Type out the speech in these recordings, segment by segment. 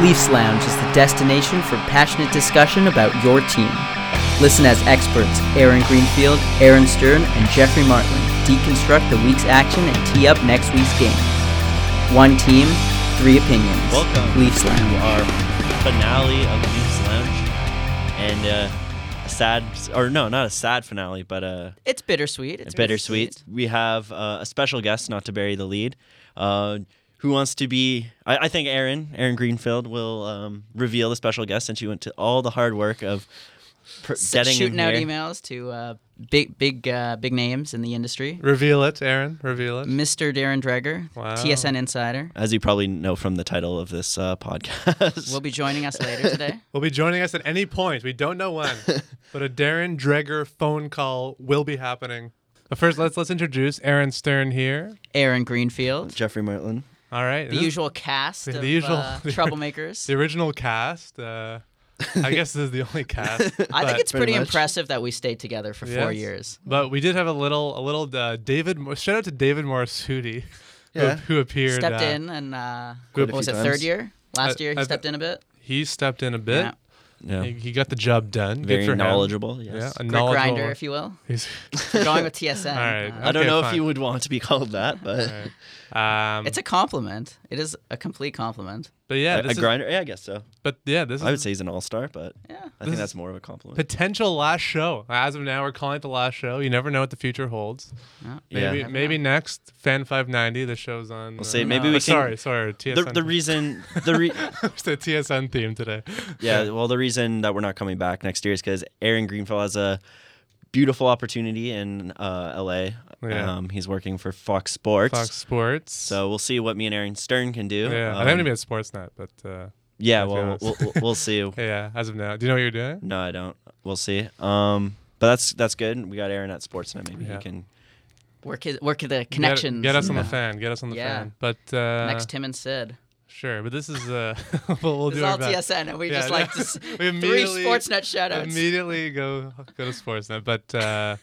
Leafs Lounge is the destination for passionate discussion about your team. Listen as experts Aaron Greenfield, Aaron Stern, and Jeffrey Martland deconstruct the week's action and tee up next week's game. One team, three opinions. Welcome Leafs to Lounge. our finale of Leafs Lounge, and uh, a sad, or no, not a sad finale, but a, It's bittersweet. It's a bittersweet. We have uh, a special guest, not to bury the lead, uh, who wants to be. I, I think Aaron, Aaron Greenfield, will um, reveal the special guest since you went to all the hard work of pr- S- getting shooting out here. emails to uh, big, big, uh, big names in the industry. Reveal it, Aaron. Reveal it. Mr. Darren Dreger, Wow. TSN insider, As you probably know from the title of this uh, podcast. will be joining us later today. We'll be joining us at any point. We don't know when, but a Darren Dreger phone call will be happening. But first, let's let's introduce Aaron Stern here. Aaron Greenfield, Jeffrey Martland. All right, the this is usual cast the of usual- uh, troublemakers. the original cast. Uh, I guess this is the only cast. I think it's pretty pretty much. impressive that we stayed together for four Yes. years. But we did have a little, a little uh, David. Shout out to David Morisuti, Yeah. who, who appeared. Stepped uh, in and uh, what was few it times. third year? Last I- year he I- stepped in a bit. He stepped in a bit. Yeah. Yeah. He, he got the job done. Good Very for him. knowledgeable. Yes. Yeah, a Grit knowledgeable. grinder, if you will. He's, going with TSN. All right. Uh, I don't Okay, know fine. if you would want to be called that, but um, it's a compliment. It is a complete compliment. But yeah, a, this a is, grinder. Yeah, I guess so. But yeah, this I would say he's an all-star, but Yeah. I think that's more of a compliment. potential last show. As of now, we're calling it the last show. You never know what the future holds. Yeah. Maybe Yeah. maybe next Fan 590. The show's on. We'll say uh, maybe No. we oh, can. sorry, sorry. TSN. The, the reason the re- it's the TSN theme today. yeah well the reason that we're not coming back next year is because Aaron Greenfield has a beautiful opportunity in uh, L.A. Yeah. Um, he's working for Fox Sports. Fox Sports. So we'll see what me and Aaron Stern can do. yeah, I Um, haven't been at Sportsnet, but uh, Yeah, well, we'll, we'll, we'll see. yeah, as of now, do you know what you're doing? No, I don't. We'll see. Um, but that's that's good. We got Aaron at Sportsnet. Maybe Yeah. he can. Work his, work the Get- connections. Get, us on Yeah. the fan. Get us on the Yeah. fan. But uh, next Tim and Sid. sure. But this is uh, we'll, we'll This do is all best. TSN, and we Yeah, just like to s- we three immediately- Sportsnet shoutouts. Immediately go go to Sportsnet, but uh,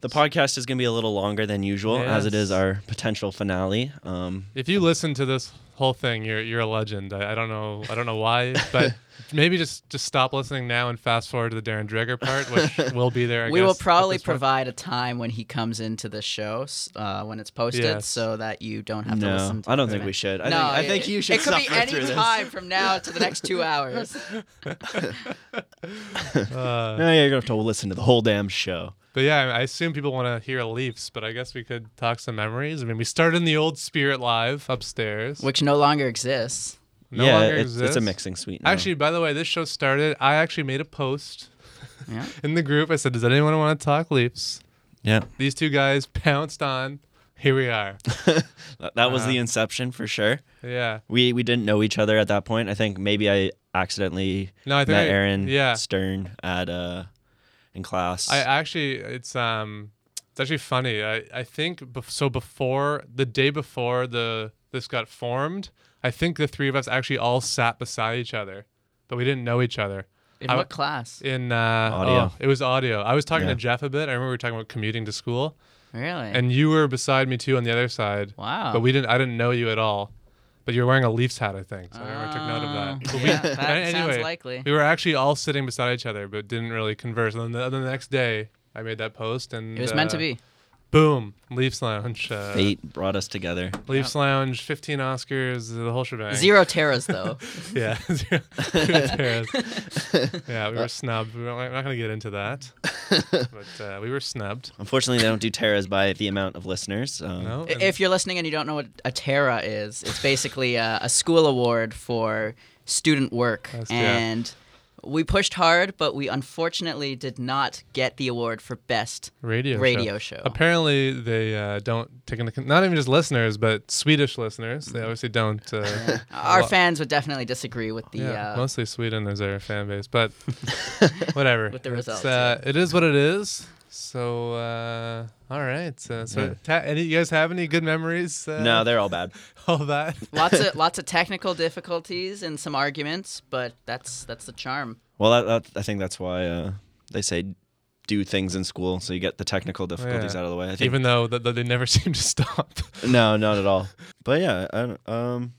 The podcast is going to be a little longer than usual, as it is our potential finale. Um, if you listen to this whole thing, you're you're a legend. I, I don't know I don't know why, but maybe just just stop listening now and fast forward to the Darren Dreger part, which will be there. I we will guess, at probably this point. provide a time when he comes into the show uh, when it's posted, Yes. so that you don't have to listen. to I don't think we should. I no, think, I think you should It could be any through this. time from now to the next two hours. Uh, No, you're going to have to listen to the whole damn show. but yeah, I assume people want to hear Leafs, but I guess we could talk some memories. I mean, we started in the old Spirit Live upstairs. which no longer exists. No yeah, longer it's, it's a mixing suite. now. Actually, by the way, this show started. I actually made a post Yeah. in the group. I said, "Does anyone want to talk Leafs?" yeah, These two guys pounced on. Here we are. that, that was Uh, the inception for sure. Yeah. We we didn't know each other at that point. I think maybe I accidentally No, I think met I- Aaron Yeah. Stern at uh in class. I actually, it's um, it's actually funny. I I think bef- so. Before the day before the this got formed, I think the three of us actually all sat beside each other, but we didn't know each other. In I- what class? In uh, Audio. oh, it was audio. I was talking Yeah. to Jeff a bit. I remember we were talking about commuting to school, Really? and you were beside me too on the other side. wow. But we didn't. I didn't know you at all. But you were wearing a Leafs hat, I think. So I remember I took note of Oh, that. But we, yeah, that anyway, sounds likely. we were actually all sitting beside each other, but didn't really converse. And then the, the next day, I made that post, and It was meant to uh, be. Boom, Leafs Lounge. Uh, Fate brought us together. Leafs Lounge, 15 Oscars, the whole shebang. Zero terras though. Yeah. Zero- zero tears. yeah, we were snubbed. We're not, not going to get into that. But uh, we were snubbed. Unfortunately, they don't do terras by the amount of listeners. Um, No? I- if you're listening and you don't know what a terra is, it's basically a, a school award for student work, That's- yeah. and we pushed hard, but we unfortunately did not get the award for best radio radio show. show. Apparently, they uh, don't take into not even just listeners, but Swedish listeners. They obviously don't. Uh, Our well, fans would definitely disagree with the. yeah, uh, mostly Sweden is their fan base, but whatever. With the results, uh, It is what it is. So, uh, all right. Uh, so, Yeah. ta- any you guys have any good memories? Uh, no, they're all bad. all that. lots of lots of technical difficulties and some arguments, but that's that's the charm. Well, that, that, I think that's why uh, they say do things in school so you get the technical difficulties Yeah. out of the way. I think Even though th- th- they never seem to stop. no, not at all. But yeah, I, um,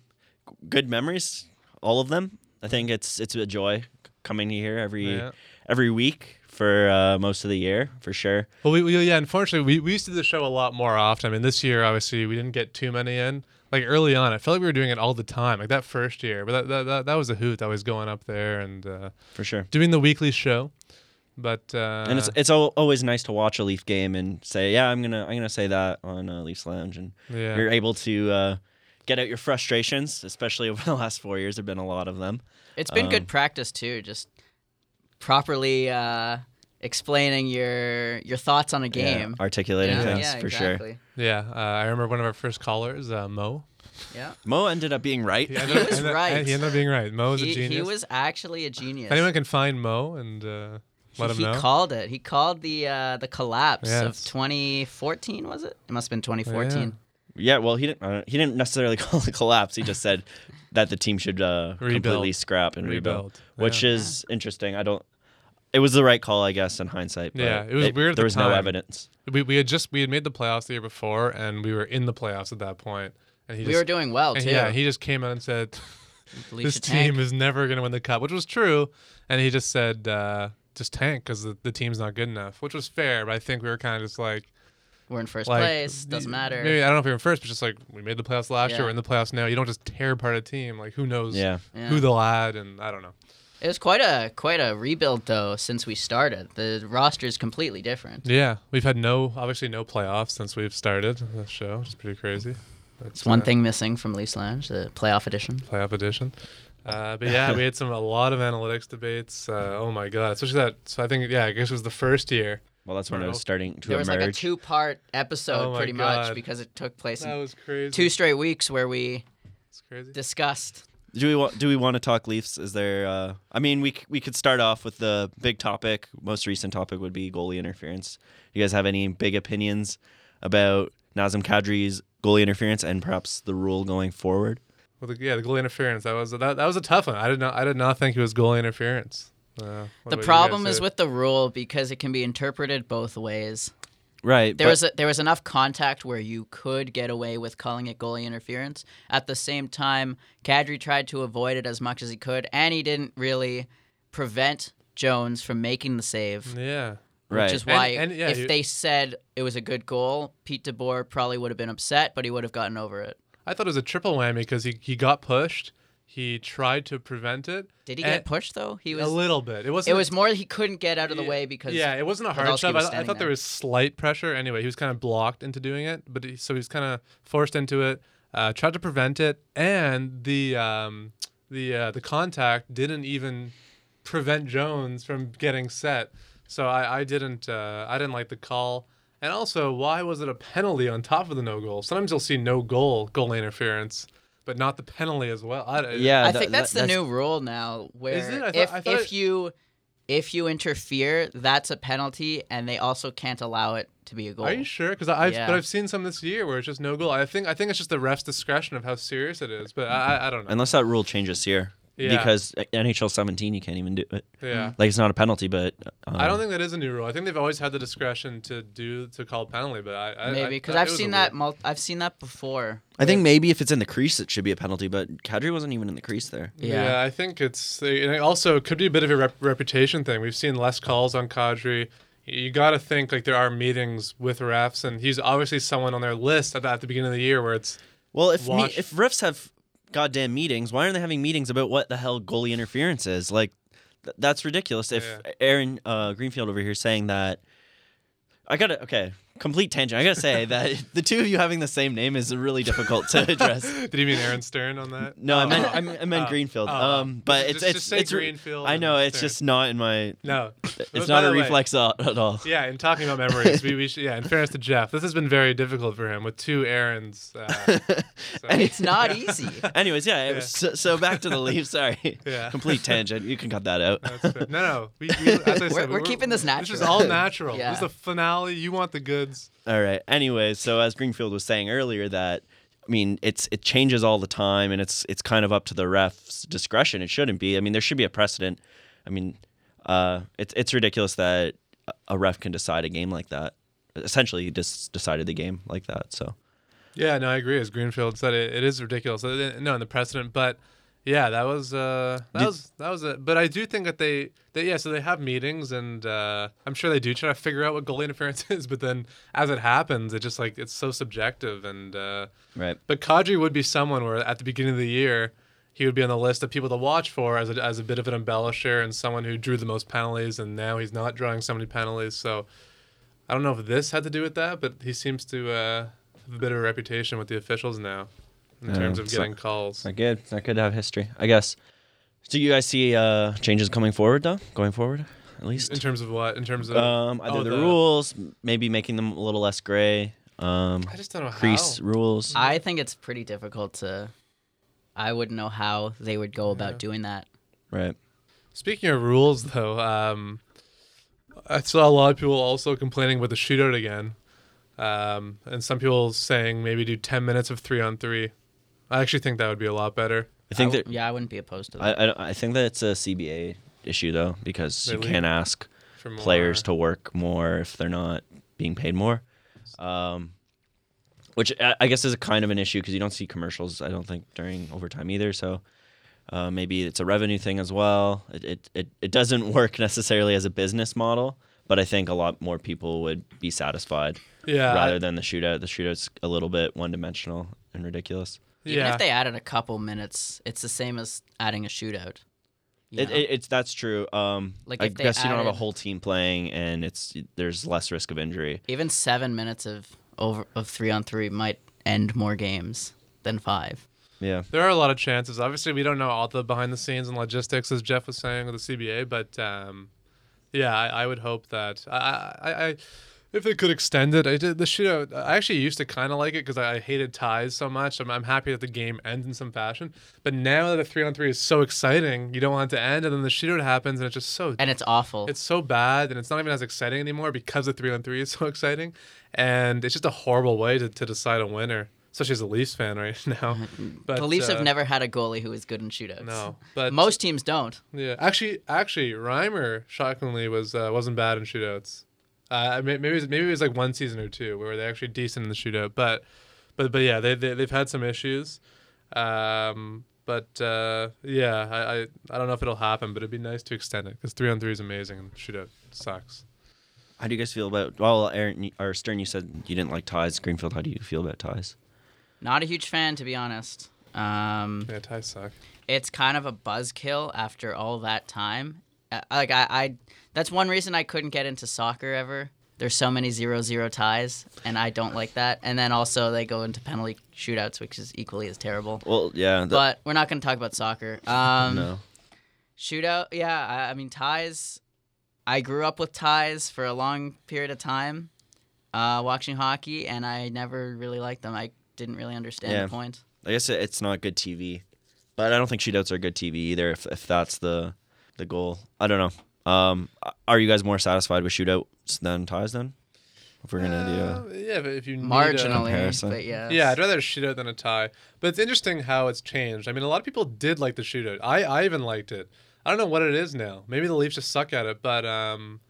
good memories, all of them. I think it's it's a joy coming here every Yeah. every week for uh, most of the year for sure. Well, we, we yeah, unfortunately, we, we used to do the show a lot more often. I mean, this year, obviously, we didn't get too many in. Like early on, I felt like we were doing it all the time, like that first year. But that that, that, that was a hoot. I was going up there and uh, For sure. doing the weekly show. But uh, and it's it's always nice to watch a Leaf game and say, yeah, I'm gonna I'm gonna say that on uh, Leafs Lounge, and yeah, you're able to uh, get out your frustrations, especially over the last four years. There've been a lot of them. It's been Um, good practice too, just properly uh, explaining your your thoughts on a game. Yeah, articulating Yeah, things yeah, for sure. yeah. Uh, I remember one of our first callers, uh, Mo. Yeah. Mo ended up being right. He, ended, was ended- right. He ended up being right. Mo is a He, genius. he was actually a genius. If anyone can find Mo and uh, let him he know. He called it. He called the uh, the collapse of 2014. Was it? It must have been 2014. Yeah, well, he didn't. Uh, he didn't necessarily call it collapse. He just said that the team should uh, completely scrap and rebuild, Rebuild, which yeah. is interesting. I don't. It was the right call, I guess, in hindsight. But Yeah, it was weird at There the was no evidence. we, we had just we had made the playoffs the year before, and we were in the playoffs at that point. And he We just, were doing well too. yeah, he just came out and said, "This should tank. team is never going to win the cup," which was true. And he just said, uh, "Just tank because the, the team's not good enough," which was fair. But I think we were kind of just like, We're in first like place. Doesn't matter. Maybe I don't know if we're in first, but just like we made the playoffs last year, we're in the playoffs now. You don't just tear apart a team. Like who knows Yeah, Yeah. who they'll add, and I don't know. It was quite a quite a rebuild though since we started. The roster is completely different. Yeah, we've had no obviously no playoffs since we've started the show, It's pretty crazy. That's It's one uh, thing missing from Leafs Lounge, the playoff edition. playoff edition. Uh, but yeah, we had some a lot of analytics debates. Uh, oh my god, especially that. So I think yeah, I guess it was the first year. well, that's when it was starting to There was like a two-part episode, Oh my pretty much, because it took place That in was crazy. two straight weeks where we It's crazy. discussed. Do we want? Do we want to talk Leafs? Is there? Uh, I mean, we we could start off with the big topic. Most recent topic would be goalie interference. You guys have any big opinions about Nazem Kadri's goalie interference and perhaps the rule going forward? Well, the, yeah, the goalie interference. That was that, that was a tough one. I did not I did not think it was goalie interference. Uh, The problem is with the rule because it can be interpreted both ways. Right. There but- was a, there was enough contact where you could get away with calling it goalie interference. At the same time, Kadri tried to avoid it as much as he could, and he didn't really prevent Jones from making the save. yeah. right. Which is why, And- and, yeah, if you- they said it was a good goal, Pete DeBoer probably would have been upset, but he would have gotten over it. I thought it was a triple whammy because he, he got pushed. He tried to prevent it. Did he get pushed though? He was. a little bit. It wasn't. It was more he couldn't get out of the way because yeah, it wasn't a hard Pavelski shove. I, was I standing thought there there. was slight pressure. Anyway, he was kind of blocked into doing it, but he, so he was kind of forced into it. Uh, tried to prevent it, and the um, the uh, the contact didn't even prevent Jones from getting set. So I, I didn't uh, I didn't like the call. And also, why was it a penalty on top of the no goal? Sometimes you'll see no goal goal interference, but not the penalty as well. I, yeah. I tha- think that's that- the new rule now, where it? I thought- if I thought if it- you if you interfere, that's a penalty, and they also can't allow it to be a goal. Are you sure? Because I've Yeah. but I've seen some this year where it's just no goal. I think I think it's just the ref's discretion of how serious it is. But I I, I don't know. Unless that rule changes here. Yeah. Because NHL 17, you can't even do it. yeah. Like it's not a penalty, but um, I don't think that is a new rule. I think they've always had the discretion to do to call penalty, but I, I Maybe I, because I- I've seen that. Mul- I've seen that before. I think maybe if it's in the crease, it should be a penalty. But Kadri wasn't even in the crease there. Yeah. Yeah. I think it's and it also it could be a bit of a rep- reputation thing. We've seen less calls on Kadri. You got to think like there are meetings with refs, and he's obviously someone on their list at the, at the beginning of the year where it's Well, if me, if refs have goddamn meetings, why aren't they having meetings about what the hell goalie interference is? Like, th- that's ridiculous. If Yeah. Aaron uh, Greenfield over here saying that, I gotta okay, complete tangent. I gotta say that the two of you having the same name is really difficult to address. Did you mean Aaron Stern on that? No, I Oh, meant oh, I meant, I meant oh, Greenfield. oh, um, but just- it's just it's say it's re- Greenfield I know it's Stern. just not in my. no. It's not a the way, reflex at, at all. Yeah, and talking about memories, we, we should, yeah. In fairness to Jeff, this has been very difficult for him with two Aaron's. Uh, so- It's not easy. Anyways, yeah. Yeah. So, so back to the Leafs. Sorry. Yeah. Complete tangent. You can cut that out. That's fair. No, no. We, we, as I We're- said, we're keeping this natural. This is all natural. Yeah. This is the finale. You want the goods. All right. Anyway, so as Greenfield was saying earlier, that I mean, it's it changes all the time, and it's it's kind of up to the ref's discretion. It shouldn't be. I mean, there should be a precedent. I mean, uh, it's it's ridiculous that a ref can decide a game like that. Essentially, he just decided the game like that. So Yeah, no, I agree. As Greenfield said, it, it is ridiculous. Uh, No, in the precedent, but Yeah, that was uh, that Did- was that was it. But I do think that they, that yeah, so they have meetings, and uh, I'm sure they do try to figure out what goalie interference is. But then, as it happens, it just like it's so subjective. And uh, Right. but Kadri would be someone where at the beginning of the year, he would be on the list of people to watch for as a, as a bit of an embellisher and someone who drew the most penalties. And now he's not drawing so many penalties. So I don't know if this had to do with that, but he seems to uh, have a bit of a reputation with the officials now in Yeah, terms of so- getting calls. Not good. Not good to have history, I guess. Do you guys see uh, changes coming forward, though? Going forward, at least? In terms of what? In terms of um, either oh, the, the- rules, maybe making them a little less gray. Um, I just don't know crease how. rules. I think it's pretty difficult to. I wouldn't know how they would go about Yeah. doing that. right. Speaking of rules, though, um, I saw a lot of people also complaining about the shootout again, um, and some people saying maybe do ten minutes of three on three. I actually think that would be a lot better. I think w- that yeah, I wouldn't be opposed to that. I, I I think that it's a CBA issue though because you Really? can't ask For more. players to work more if they're not being paid more. Um, which I I guess is a kind of an issue because you don't see commercials. I don't think during overtime either. So uh, maybe it's a revenue thing as well. It, it it it doesn't work necessarily as a business model, but I think a lot more people would be satisfied yeah, rather than the shootout. The shootout's a little bit one dimensional and ridiculous. Even yeah. if they added a couple minutes, it's the same as adding a shootout. It, it, it's that's true. Um, Like, I if they guess you don't have a whole team playing, and it's there's less risk of injury. Even seven minutes of over of three on three might end more games than five. Yeah. There are a lot of chances. Obviously, we don't know all the behind the scenes and logistics, as Jeff was saying with the CBA. But um, yeah, I, I would hope that I, I, I, if they could extend it, I did the shootout. I actually used to kind of like it because I, hated ties so much. I'm, I'm happy that the game ends in some fashion. But now that the three on three is so exciting, you don't want it to end, and then the shootout happens, and it's just so And it's awful. it's so bad, and it's not even as exciting anymore because the three on three is so exciting, and it's just a horrible way to, to decide a winner, especially as a Leafs fan right now. But the Leafs uh, have never had a goalie who is good in shootouts. no, but Most teams don't. yeah, actually, actually, Reimer shockingly was uh, wasn't bad in shootouts. Uh, may- maybe it was, maybe it was like one season or two where they're actually decent in the shootout, but but but yeah, they, they they've had some issues. Um, but uh, yeah, I, I I don't know if it'll happen, but it'd be nice to extend it because three on three is amazing and shootout sucks. How do you guys feel about? Well, Aaron or Stern, you said you didn't like ties. Greenfield, how do you feel about ties? Not a huge fan, to be honest. Um, Yeah, ties suck. it's kind of a buzzkill after all that time. Uh, like I, I, that's one reason I couldn't get into soccer ever. There's so many zero zero ties, and I don't like that. And then also they go into penalty shootouts, which is equally as terrible. Well, yeah. But we're not going to talk about soccer. Um, no. Shootout, yeah. I, I mean ties. I grew up with ties for a long period of time, uh, watching hockey, and I never really liked them. I didn't really understand Yeah. the point. I guess it's not good TV, but I don't think shootouts are good TV either. If if that's the the goal, I don't know. Um, are you guys more satisfied with shootouts than ties? Then, if we're gonna do. Uh, yeah, but if you need Marginally, comparison. but yeah. Yeah, I'd rather a shootout than a tie. But it's interesting how it's changed. I mean, a lot of people did like the shootout. I, I even liked it. I don't know what it is now. Maybe the Leafs just suck at it, but um,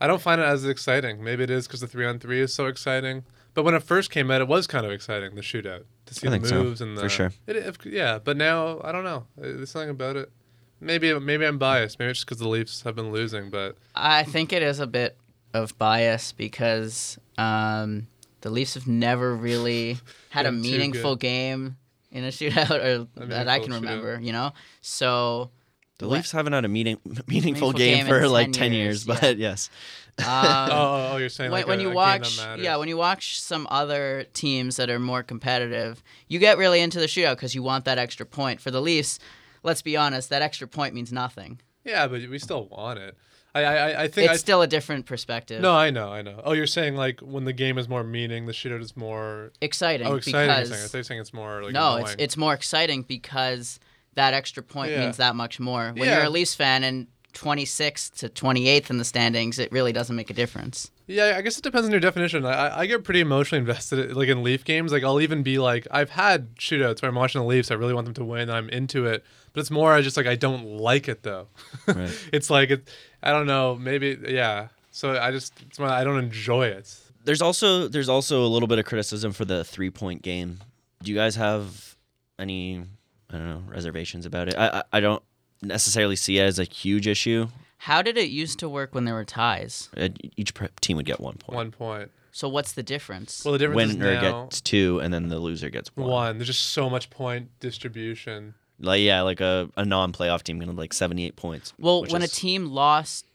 I don't find it as exciting. Maybe it is because the three on three is so exciting. But when it first came out, it was kind of exciting the shootout to see I the think so, moves and the for sure. It, if, yeah, but now I don't know. There's something about it. Maybe maybe I'm biased. Maybe it's just because the Leafs have been losing. But I think it is a bit of bias because um, the Leafs have never really had a meaningful game in a shootout or A that I can meaningful shootout. remember, you know? So, The What- Leafs haven't had a meeting, meaningful, Meaningful game, game for in like 10 ten years, years, but yes, um, oh, oh, oh, you're saying when, like when a- you a game that watch yeah when you watch some other teams that are more competitive you get really into the shootout because you want that extra point for the leafs let's be honest that extra point means nothing yeah, but we still want it. I I, I think it's I, still a different perspective No, I know, I know. Oh, you're saying like when the game is more meaning, the shootout is more. exciting Oh, exciting! Because saying. You saying it's more like no annoying. it's, it's more exciting because that extra point Yeah. means that much more when Yeah. you're a leafs fan and 26th to 28th in the standings it really doesn't make a difference Yeah, I guess it depends on your definition. I, I- I get pretty emotionally invested, like in Leaf games. Like I'll even be like, I've had shootouts where I'm watching the Leafs. I really want them to win. I'm into it, but it's more I just like I don't like it though. Right. it's like it. I don't know. Maybe yeah. So I just it's why I don't enjoy it. there's also there's also a little bit of criticism for the three point game. Do you guys have any I don't know reservations about it. I I, I don't necessarily see it as a huge issue. How did it used to work when there were ties? Uh, Each pr- team would get one point. One point. So what's the difference? Well, the difference Winner is now gets two, and then the loser gets one. one. There's just so much point distribution. Like yeah, like a, a non-playoff team can have like seventy-eight points. well, which when a team lost,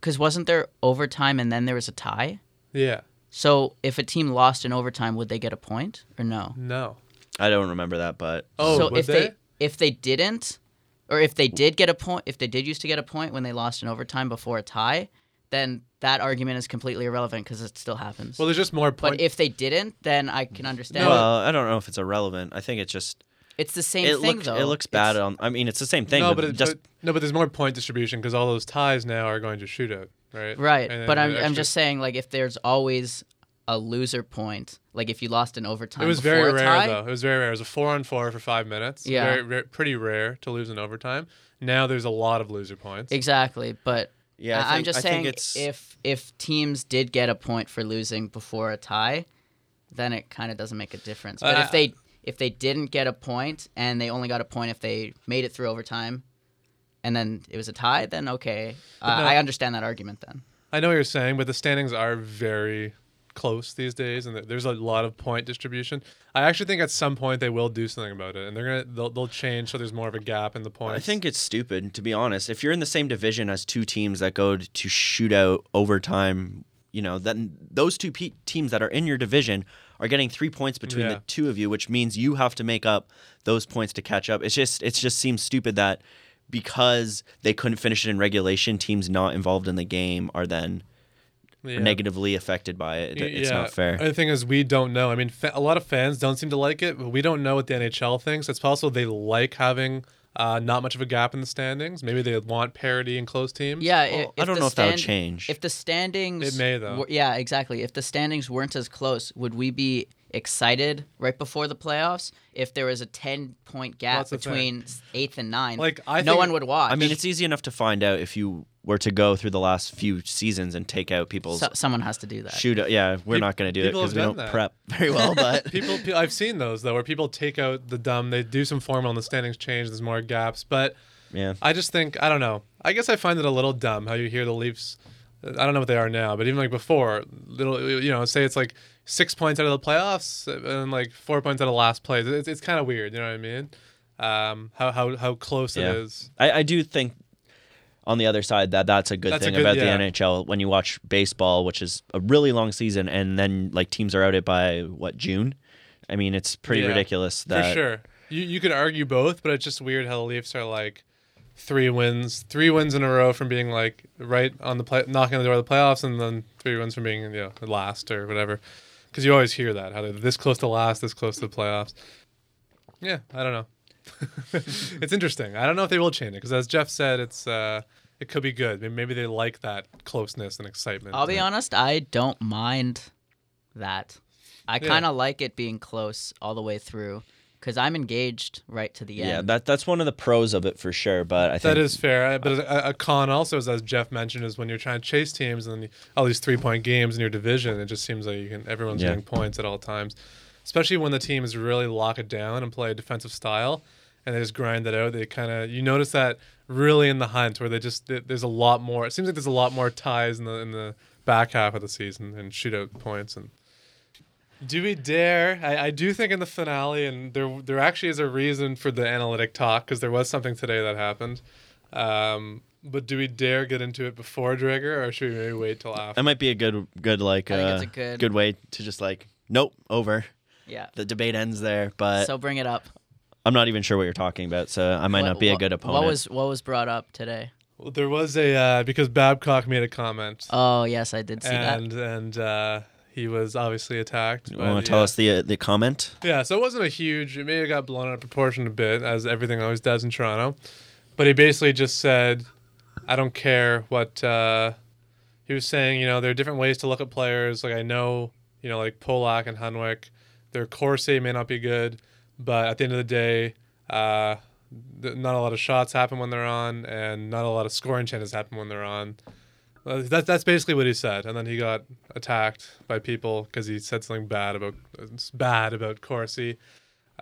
because wasn't there overtime and then there was a tie? Yeah. So if a team lost in overtime, would they get a point or no? No. I don't remember that, but Oh, so would if they? if they didn't, or if they did get a point, if they did used to get a point when they lost in overtime before a tie, then that argument is completely irrelevant because it still happens. Well, there's just more point. but if they didn't, then I can understand. well, I don't know if it's irrelevant. I think it's just it's the same it thing looks though. it looks bad It's- on. I mean, it's the same thing. no, but, but, it, just but no, but there's more point distribution because all those ties now are going to shoot shootout, right? Right, And but I'm the I'm just saying like if there's always a loser point, like if you lost in overtime, It was very rare tie, though. It was very rare. It was a four on four for five minutes. Yeah. Very, very, pretty rare to lose in overtime. Now there's a lot of loser points. Exactly, but yeah. I I am just I think saying it's if if teams did get a point for losing before a tie, then it kind of doesn't make a difference. But Uh, if they if they didn't get a point and they only got a point if they made it through overtime, and then it was a tie, then okay, uh, no- I understand that argument then. I know what you're saying, but the standings are very close these days, and there's a lot of point distribution. I actually think at some point they will do something about it, and they're gonna they'll, they'll change so there's more of a gap in the points. I think it's stupid to be honest. If you're in the same division as two teams that go to shootout overtime, you know, then those two pe- teams that are in your division are getting 3 points between Yeah. the two of you, which means you have to make up those points to catch up. It's just it just seems stupid that because they couldn't finish it in regulation, teams not involved in the game are then Yeah. negatively affected by it. It's yeah. not fair. The thing is, we don't know. I mean, fa- a lot of fans don't seem to like it, but we don't know what the NHL thinks. It's possible they like having uh, not much of a gap in the standings. Maybe they want parity in close teams. Yeah, i- Well, if I don't the know if that would change. If the standings, It may, though. were- yeah, exactly. If the standings weren't as close, would we be excited right before the playoffs if there was a ten point gap That's between eighth and ninth? Like, I no think- one would watch. I mean, it's easy enough to find out if you were to go through the last few seasons and take out people's So, someone has to do that. shoot. Yeah, we're Peop- not going to do it because we don't that. prep very well. But people, I've seen those though, where people take out the dumb, they do some formula, and the standings change. There's more gaps, but yeah, I just think I don't know. I guess I find it a little dumb how you hear the Leafs. I don't know what they are now, but even like before, little you know, say it's like six points out of the playoffs and like four points out of last place. It's, it's kind of weird, you know what I mean? Um, how how how close Yeah. it is. I, I do think on the other side that that's a good That's a thing good- about yeah. the NHL when you watch baseball, which is a really long season, and then like teams are out it by what June. I mean, it's pretty Yeah, ridiculous that For sure, you you could argue both, but it's just weird how the Leafs are like three wins, three wins in a row from being like right on the play, knocking on the door of the playoffs, and then three wins from being you know last or whatever. Because you always hear that how they're this close to last, this close to the playoffs. Yeah, I don't know. it's interesting. I don't know if they will change it because, as Jeff said, it's uh, it could be good. Maybe- Maybe they like that closeness and excitement. I'll be honest, I don't mind that. I kind of like it being close all the way through because I'm engaged right to the end. yeah, that that's one of the pros of it for sure. But I think That is fair, I- but a, a con also is, as Jeff mentioned, is when you're trying to chase teams and then you, all these three point games in your division, it just seems like you can everyone's Yeah. getting points at all times, especially when the teams really lock it down and play a defensive style, and they just grind it out. They kind of you notice that really in the hunt where they just th- there's a lot more. It seems like there's a lot more ties in the in the back half of the season and shootout points and. Do we dare? I, I do think in the finale, and there there actually is a reason for the analytic talk because there was something today that happened. Um, but do we dare get into it before Dreger, or should we maybe wait till after? that might be a good good like I think uh, it's a good- way to just like nope over. yeah. The debate ends there, but so bring it up. I'm not even sure what you're talking about, so I might What- not be a good opponent. What was what was brought up today? Well, there was a uh, because Babcock made a comment, Oh yes, I did see that. and and uh, he was obviously attacked. you want to tell uh, us the uh, the comment? Yeah, so it wasn't a huge. It may have got blown out of proportion a bit, as everything always does in Toronto. But he basically just said, "I don't care what." Uh, he was saying, you know, there are different ways to look at players. Like I know, you know, like Polak and Hunwick, their Corsi may not be good, but at the end of the day, uh, th- not a lot of shots happen when they're on, and not a lot of scoring chances happen when they're on. Uh, that, that's basically what he said, and then he got attacked by people because he said something bad about bad about Corsi.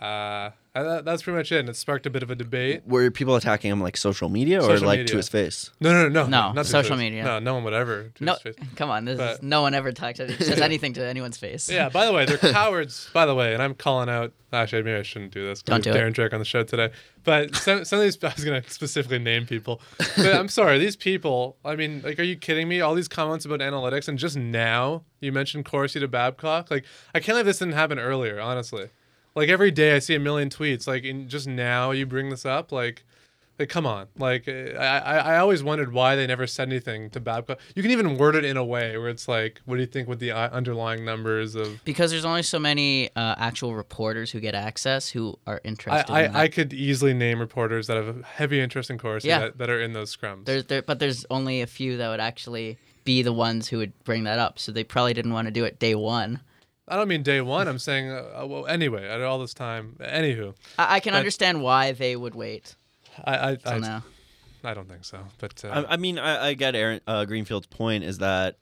Uh, that, that's pretty much it. And it sparked a bit of a debate. Were people attacking him like social media or Social like media. to his face? No, no, no, No, not social media. No, no one would ever. to No, his face. come on. This is, no one ever talks says anything to anyone's face. Yeah. By the way, they're cowards. By the way, and I'm calling out. Actually, maybe I shouldn't do this. Don't we have do it. Darren Dreger on the show today. But some, some of these, I was gonna specifically name people. But I'm sorry, these people. I mean, like, are you kidding me? All these comments about analytics, and just now you mentioned Corsi to Babcock. Like, I can't believe this didn't happen earlier. Honestly, like every day I see a million tweets. Like, in just now you bring this up. Like. Like, come on. Like, I, I, I always wondered why they never said anything to Babcock. You can even word it in a way where it's like, what do you think with the uh, underlying numbers of Because there's only so many uh, actual reporters who get access who are interested. I, in that. I could easily name reporters that have a heavy interest in Corsi Yeah. that, that are in those scrums. There's there, but there's only a few that would actually be the ones who would bring that up. So they probably didn't want to do it day one. I don't mean day one. I'm saying, uh, well, anyway, at all this time. Anywho, I, I can But- understand why they would wait I I, till I, now. I don't think so. But uh, I, I mean, I, I get Aaron uh, Greenfield's point is that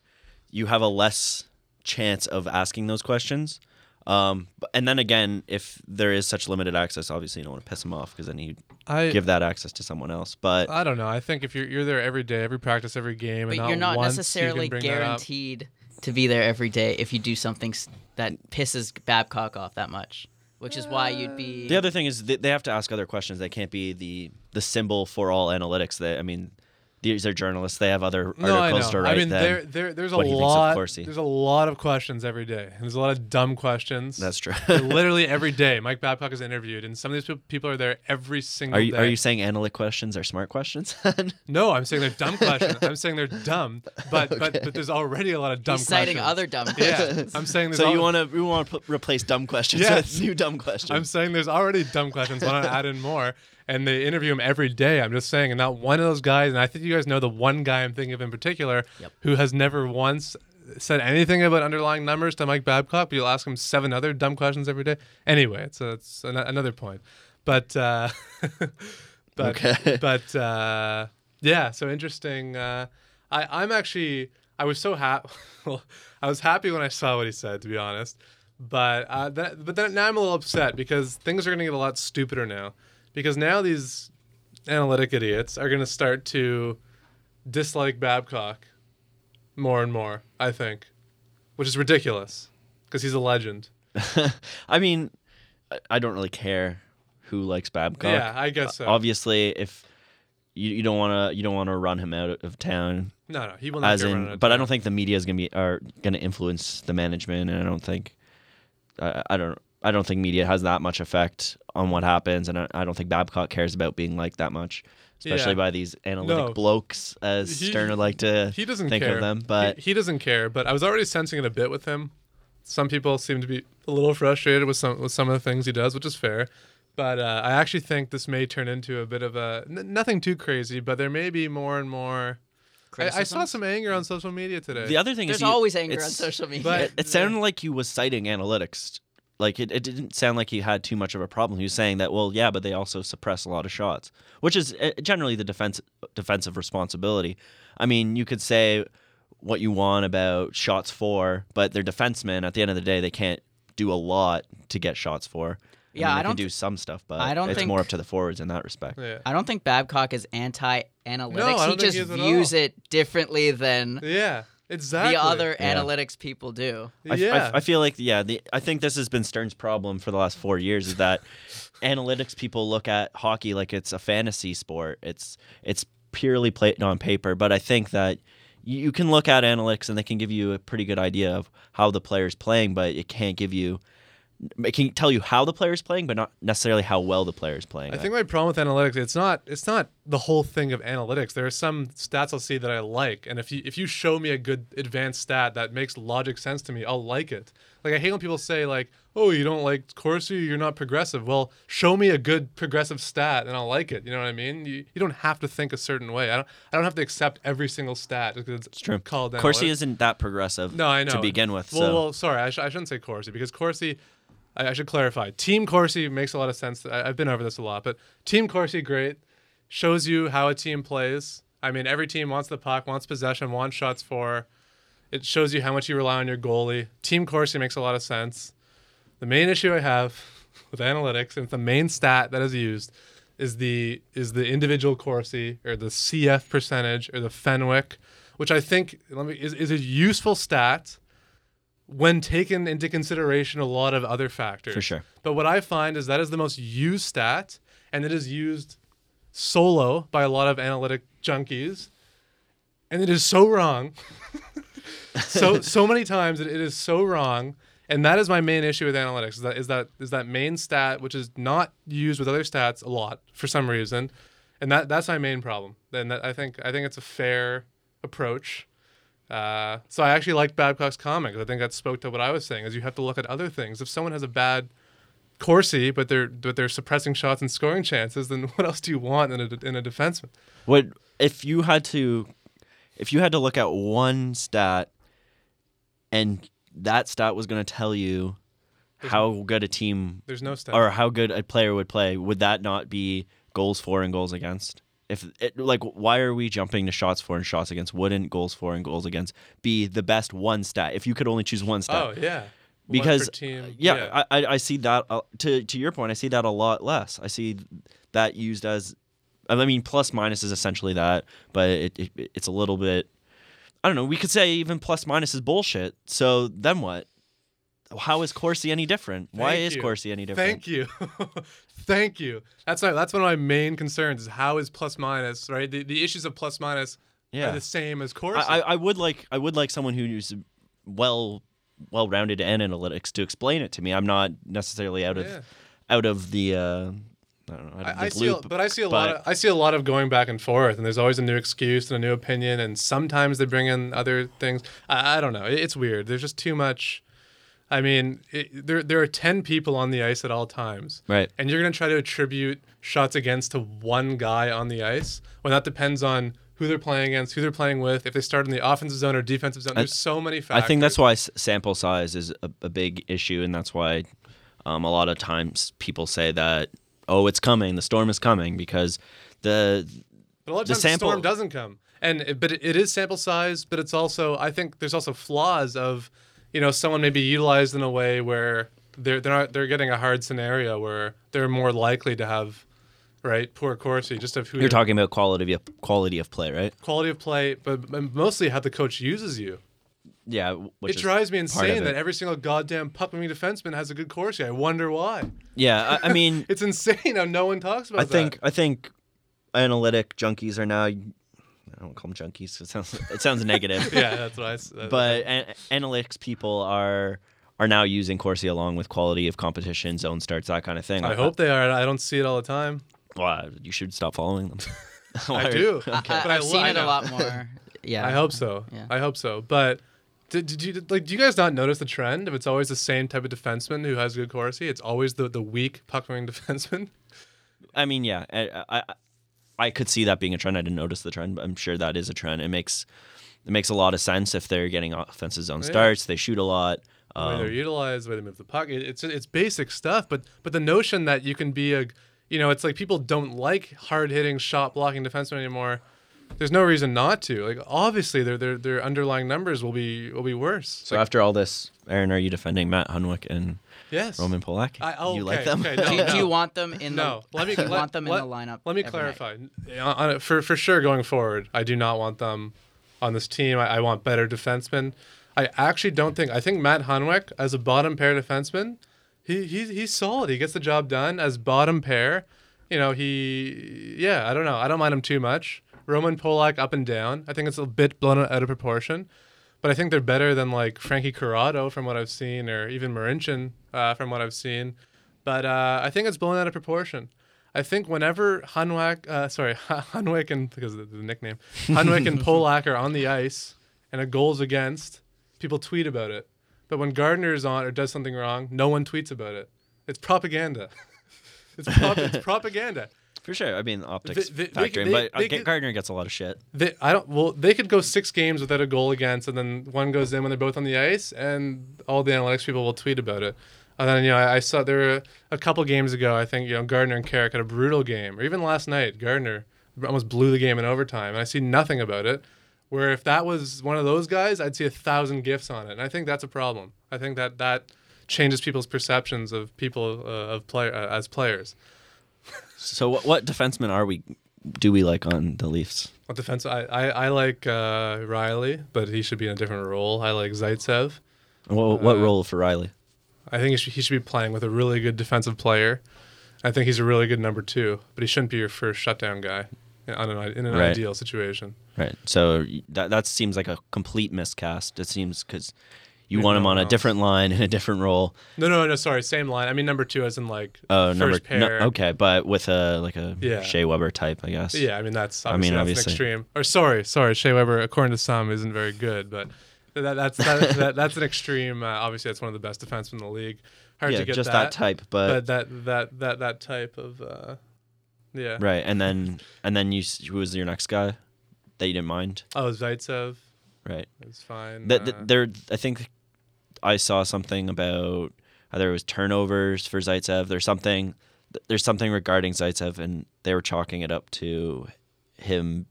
you have a less chance of asking those questions. Um, and then again, if there is such limited access, obviously you don't want to piss him off because then you I give that access to someone else. But I don't know. I think if you're you're there every day, every practice, every game, But and you're not once you can necessarily bring that up- guaranteed to be there every day if you do something that pisses Babcock off that much, which is why you'd be. the other thing is they, have to ask other questions. They can't be the the symbol for all analytics. That I mean, these are journalists. They have other No, I articles know. to write. I mean, than- there, there, there's a what of lot. There's a lot of questions every day. There's a lot of dumb questions. That's true. Literally every day, Mike Babcock is interviewed, and some of these people are there every single Are you day. are you saying analytic questions are smart questions? No, I'm saying they're dumb questions. I'm saying they're dumb, but but but there's already a lot of dumb He's citing questions. other dumb Yeah, questions. I'm saying there's so you want to you want to replace dumb questions Yes. with new dumb questions? I'm saying there's already dumb questions. Why not add in more? And they interview him every day. I'm just saying, and not one of those guys. And I think you guys know the one guy I'm thinking of in particular, Yep. who has never once said anything about underlying numbers to Mike Babcock. But you'll ask him seven other dumb questions every day. Anyway, it's a, it's an, another point. But uh, but Okay. but uh, yeah. So interesting. Uh, I I'm actually I was so happy. Well, I was happy when I saw what he said, to be honest. But uh, that, but then now I'm a little upset because things are going to get a lot stupider now. Because now these analytic idiots are going to start to dislike Babcock more and more. I think, which is ridiculous because he's a legend. I mean, I- don't really care who likes Babcock. Yeah, I guess so. Obviously, if you, you don't want to you don't want to run him out of town, No, no, he will not as get in. run out of But I don't think the media is gonna be are gonna influence the management, and I don't think I, I don't I don't think media has that much effect on what happens, and I, I don't think Babcock cares about being liked that much, especially Yeah. by these analytic No. blokes, as He- Stern would like to he doesn't think care. of them. But he, doesn't care. But I was already sensing it a bit with him. Some people seem to be a little frustrated with some with some of the things he does, which is fair. But uh, I actually think this may turn into a bit of a n- nothing too crazy, but there may be more and more. I, I saw some anger on social media today. the other thing There's is he- always anger on social media. but- It, it sounded like he was citing analytics. Like it, it didn't sound like he had too much of a problem. He was saying that, well, yeah, but they also suppress a lot of shots, which is uh, generally the defense defensive responsibility. I mean, you could say what you want about shots for, but they're defensemen. At the end of the day, they can't do a lot to get shots for. I Yeah, mean, I don't can do thi- some stuff, but I don't it's think- more up to the forwards in that respect. yeah. I don't think Babcock is anti-analytics. No, I don't he think just he is views it differently than Yeah, exactly. the other Yeah. analytics people do. I, f- I yeah. f- I feel like yeah, the, I think this has been Stern's problem for the last four years is that analytics people look at hockey like it's a fantasy sport. It's it's purely played on paper, but I think that you, you can look at analytics and they can give you a pretty good idea of how the player's playing, but it can't give you it can tell you how the player's playing, but not necessarily how well the player's playing. I think my problem with analytics, it's not it's not the whole thing of analytics. There are some stats I'll see that I like, and if you if you show me a good advanced stat that makes logic sense to me, I'll like it. Like I hate when people say like, "Oh, you don't like Corsi, you're not progressive." Well, show me a good progressive stat, and I'll like it. You know what I mean? You, you don't have to think a certain way. I don't I don't have to accept every single stat because it's, it's true. called Corsi isn't that progressive. No, I know. to begin with. Well, so. well sorry, I, sh- I shouldn't say Corsi because Corsi. I, I should clarify. Team Corsi makes a lot of sense. I, I've been over this a lot, but Team Corsi, great, shows you how a team plays. I mean, every team wants the puck, wants possession, wants shots for. It shows you how much you rely on your goalie. Team Corsi makes a lot of sense. The main issue I have with analytics, and it's the main stat that is used is the is the individual Corsi or the CF percentage or the Fenwick, which I think let me is, is a useful stat when taken into consideration a lot of other factors. For sure. But what I find is that is the most used stat, and it is used solo by a lot of analytic junkies, and it is so wrong. so so many times it, it is so wrong, and that is my main issue with analytics. Is that is that is that main stat which is not used with other stats a lot for some reason, and that that's my main problem. Then I think I think it's a fair approach. Uh, so I actually liked Babcock's comment 'cause I think that spoke to what I was saying. Is you have to look at other things. If someone has a bad Corsi, but they're but they're suppressing shots and scoring chances, then what else do you want in a in a defenseman? What if you had to if you had to look at one stat and that stat was going to tell you how good a team There's no stat. or how good a player would play, would that not be goals for and goals against? If it, like, why are we jumping to shots for and shots against? Wouldn't goals for and goals against be the best one stat if you could only choose one stat? Oh yeah. Because team. yeah, I, I I see that uh, to to your point. I see that a lot less. I see that used as, I mean, plus minus is essentially that, but it, it it's a little bit. I don't know. We could say even plus minus is bullshit. So then what? How is Corsi any different? Why Thank is. Corsi any different? Thank you, thank you. That's my, that's one of my main concerns. Is how is plus minus right? The, the issues of plus minus Yeah. are the same as Corsi. I, I would like I would like someone who's well well rounded in analytics to explain it to me. I'm not necessarily out of Yeah. out of the uh, I don't know I, I see, a, loop. but I see a lot. Of, I see a lot of going back and forth, and there's always a new excuse and a new opinion, and sometimes they bring in other things. I, I don't know. It- it's weird. There's just too much. I mean, it, there there are ten people on the ice at all times, Right. And you're gonna try to attribute shots against to one guy on the ice when that depends on who they're playing against, who they're playing with, if they start in the offensive zone or defensive zone. There's so many factors. I think that's why s- sample size is a, a big issue, and that's why um, a lot of times people say that oh, it's coming, the storm is coming, because the But a lot of the times the sample- storm doesn't come, and but it, it is sample size. But it's also I think there's also flaws of, you know, someone may be utilized in a way where they're they're not they're getting a hard scenario where they're more likely to have, right, poor Corsi just of who you're talking about quality of quality of play, right? quality of play, but, but mostly how the coach uses you. Yeah, it drives me insane that every single goddamn moving defenseman has a good Corsi. I wonder why. Yeah, I, I mean, It's insane how no one talks about I that. think I think analytic junkies are now. I don't call them junkies. It sounds it sounds negative. yeah, that's what I. s- that- but an- analytics people are are now using Corsi along with quality of competition, zone starts, that kind of thing. I hope they are. I don't see it all the time. Well, you should stop following them. I are- do. I, But I have lo- seen I it a lot more. Yeah. I hope so. Yeah. I hope so. But did, did you like? Do you guys not notice the trend? If it's always the same type of defenseman who has good Corsi, it's always the the weak puck moving defenseman. I mean, yeah, I, I I could see that being a trend. I didn't notice the trend, but I'm sure that is a trend. It makes it makes a lot of sense if they're getting offensive zone Yeah. starts. They shoot a lot. the way they're Um, utilized, the way they move the puck. It, it's it's basic stuff. But but the notion that you can be a, you know, it's like people don't like hard hitting shot blocking defensemen anymore. There's no reason not to. Like obviously their their their underlying numbers will be will be worse. so after all this, Aaron, are you defending Matt Hunwick and yes. Roman Polak? I- oh, you like them? okay, no, do, you, no. do you want them in No, the? let me do you let- want them let- in the lineup? Let me every clarify. On, on for for sure, going forward, I do not want them on this team. I, I want better defensemen. I actually don't think. I think Matt Hunwick as a bottom pair defenseman, he he's he's solid. He gets the job done as bottom pair. You know, he yeah. I don't know. I don't mind him too much. Roman Polak up and down. I think it's a bit blown out of proportion. But I think they're better than like Frankie Corrado from what I've seen, or even Marincin uh, from what I've seen. But uh, I think it's blown out of proportion. I think whenever Hunwick, uh, sorry, Hunwick and because of the nickname, Hunwick and Polak are on the ice and a goal's against, people tweet about it. But when Gardiner is on or does something wrong, no one tweets about it. It's propaganda. it's, prop- it's propaganda. For sure. I mean, optics They- they- they factor in, but they Gardiner gets a lot of shit. They, I don't. Well, they could go six games without a goal against, and then one goes in when they're both on the ice, and all the analytics people will tweet about it. And then you know, I, I saw there were a couple games ago. I think you know Gardiner and Carrick had a brutal game, or even last night, Gardiner almost blew the game in overtime, and I see nothing about it. Where if that was one of those guys, I'd see a thousand gifs on it, and I think that's a problem. I think that that changes people's perceptions of people uh, of player uh, as players. So what, what defensemen are we? Do we like on the Leafs? What defense? I I, I like uh, Rielly, but he should be in a different role. I like Zaitsev. What, what Uh, role for Rielly? I think he should, he should be playing with a really good defensive player. I think he's a really good number two, but he shouldn't be your first shutdown guy in an, in an Right. ideal situation. Right. So that that seems like a complete miscast. It seems because you want him on a different line in a different role. No, no, no. Sorry, same line. I mean number two, as in like Oh, first number pair. no, okay, but with a like a Yeah. Shea Weber type, I guess. Yeah, I mean that's I obviously, mean, that's obviously. an extreme. Or sorry, sorry, Shea Weber, according to some, isn't very good, but that, that's that, that, that's an extreme. Uh, obviously, that's one of the best defensemen in the league. Hard Yeah, to get just that, that, type, but, but that that that that type of uh, yeah. right. And then and then you s- who was your next guy that you didn't mind? Oh, Zaitsev Right. is fine. Th- th- uh, there, I think I saw something about either it was turnovers for Zaitsev. There's something, there's something regarding Zaitsev, and they were chalking it up to him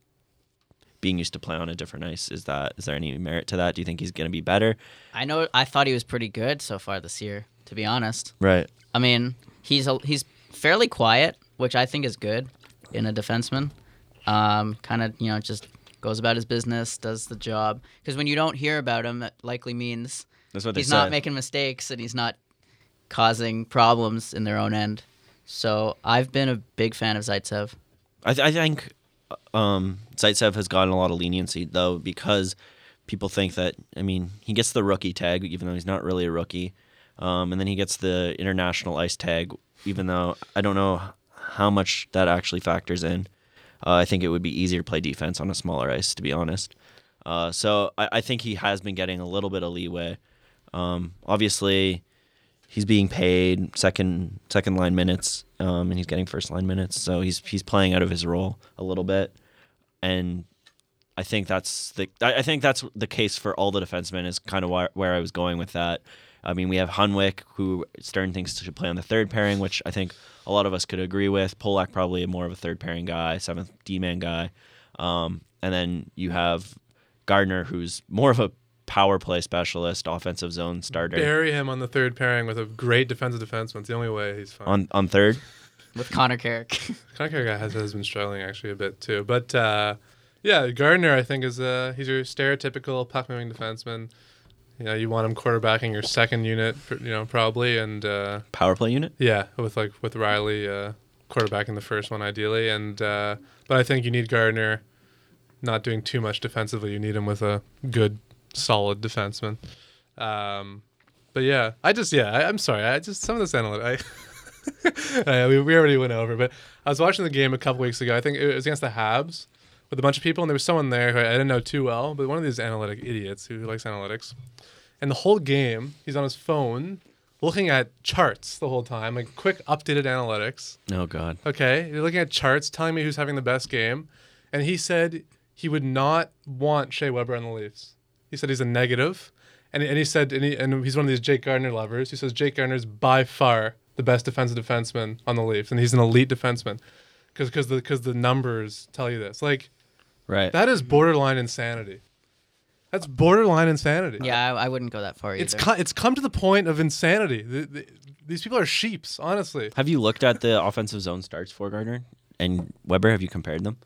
being used to play on a different ice. Is that is there any merit to that? Do you think he's going to be better? I know. I thought he was pretty good so far this year. To be honest, Right. I mean, he's a, he's fairly quiet, which I think is good in a defenseman. Um, kind of, you know, just goes about his business, does the job. Because when you don't hear about him, that likely means That's what they he's say. not making mistakes and he's not causing problems in their own end. So I've been a big fan of Zaitsev. I, th- I think um, Zaitsev has gotten a lot of leniency though because people think that I mean he gets the rookie tag even though he's not really a rookie, um, and then he gets the international ice tag even though I don't know how much that actually factors in. Uh, I think it would be easier to play defense on a smaller ice to be honest. Uh, so I, I think he has been getting a little bit of leeway. Um, obviously, he's being paid second second line minutes, um, and he's getting first line minutes. So he's he's playing out of his role a little bit, and I think that's the I think that's the case for all the defensemen. Is kind of where, where I was going with that. I mean, we have Hunwick, who Stern thinks should play on the third pairing, which I think a lot of us could agree with. Polak probably more of a third pairing guy, seventh D man guy, um, and then you have Gardiner, who's more of a power play specialist, offensive zone starter bury him on the third pairing with a great defensive defenseman. It's the only way he's fine. on on third. with Connor Carrick. Connor guy has, has been struggling actually a bit too. But uh, yeah, Gardiner I think is uh, he's your stereotypical puck moving defenseman. You know, you want him quarterbacking your second unit, you know, probably, and uh, Power play unit. yeah, with like with Rielly uh, quarterbacking the first one ideally, and uh, but I think you need Gardiner not doing too much defensively. You need him with a good, solid defenseman. Um, but yeah, I just yeah, I, I'm sorry. I just some of this analytic. I, we, we already went over, but I was watching the game a couple weeks ago. I think it was against the Habs with a bunch of people, and there was someone there who I didn't know too well, but one of these analytic idiots who likes analytics. And the whole game, he's on his phone looking at charts the whole time, like quick updated analytics. Oh God. Okay, you're looking at charts, telling me who's having the best game, and he said he would not want Shea Weber on the Leafs. He said he's a negative, and and he said and, he, and he's one of these Jake Gardiner lovers. He says Jake Gardiner is by far the best defensive defenseman on the Leafs, and he's an elite defenseman, because because the because the numbers tell you this. Like Right. that is borderline insanity. That's borderline insanity. yeah, I, I wouldn't go that far either. It's co- it's come to the point of insanity. The, the, these people are sheeps, honestly. have you looked at the offensive zone starts for Gardiner and Weber? Have you compared them?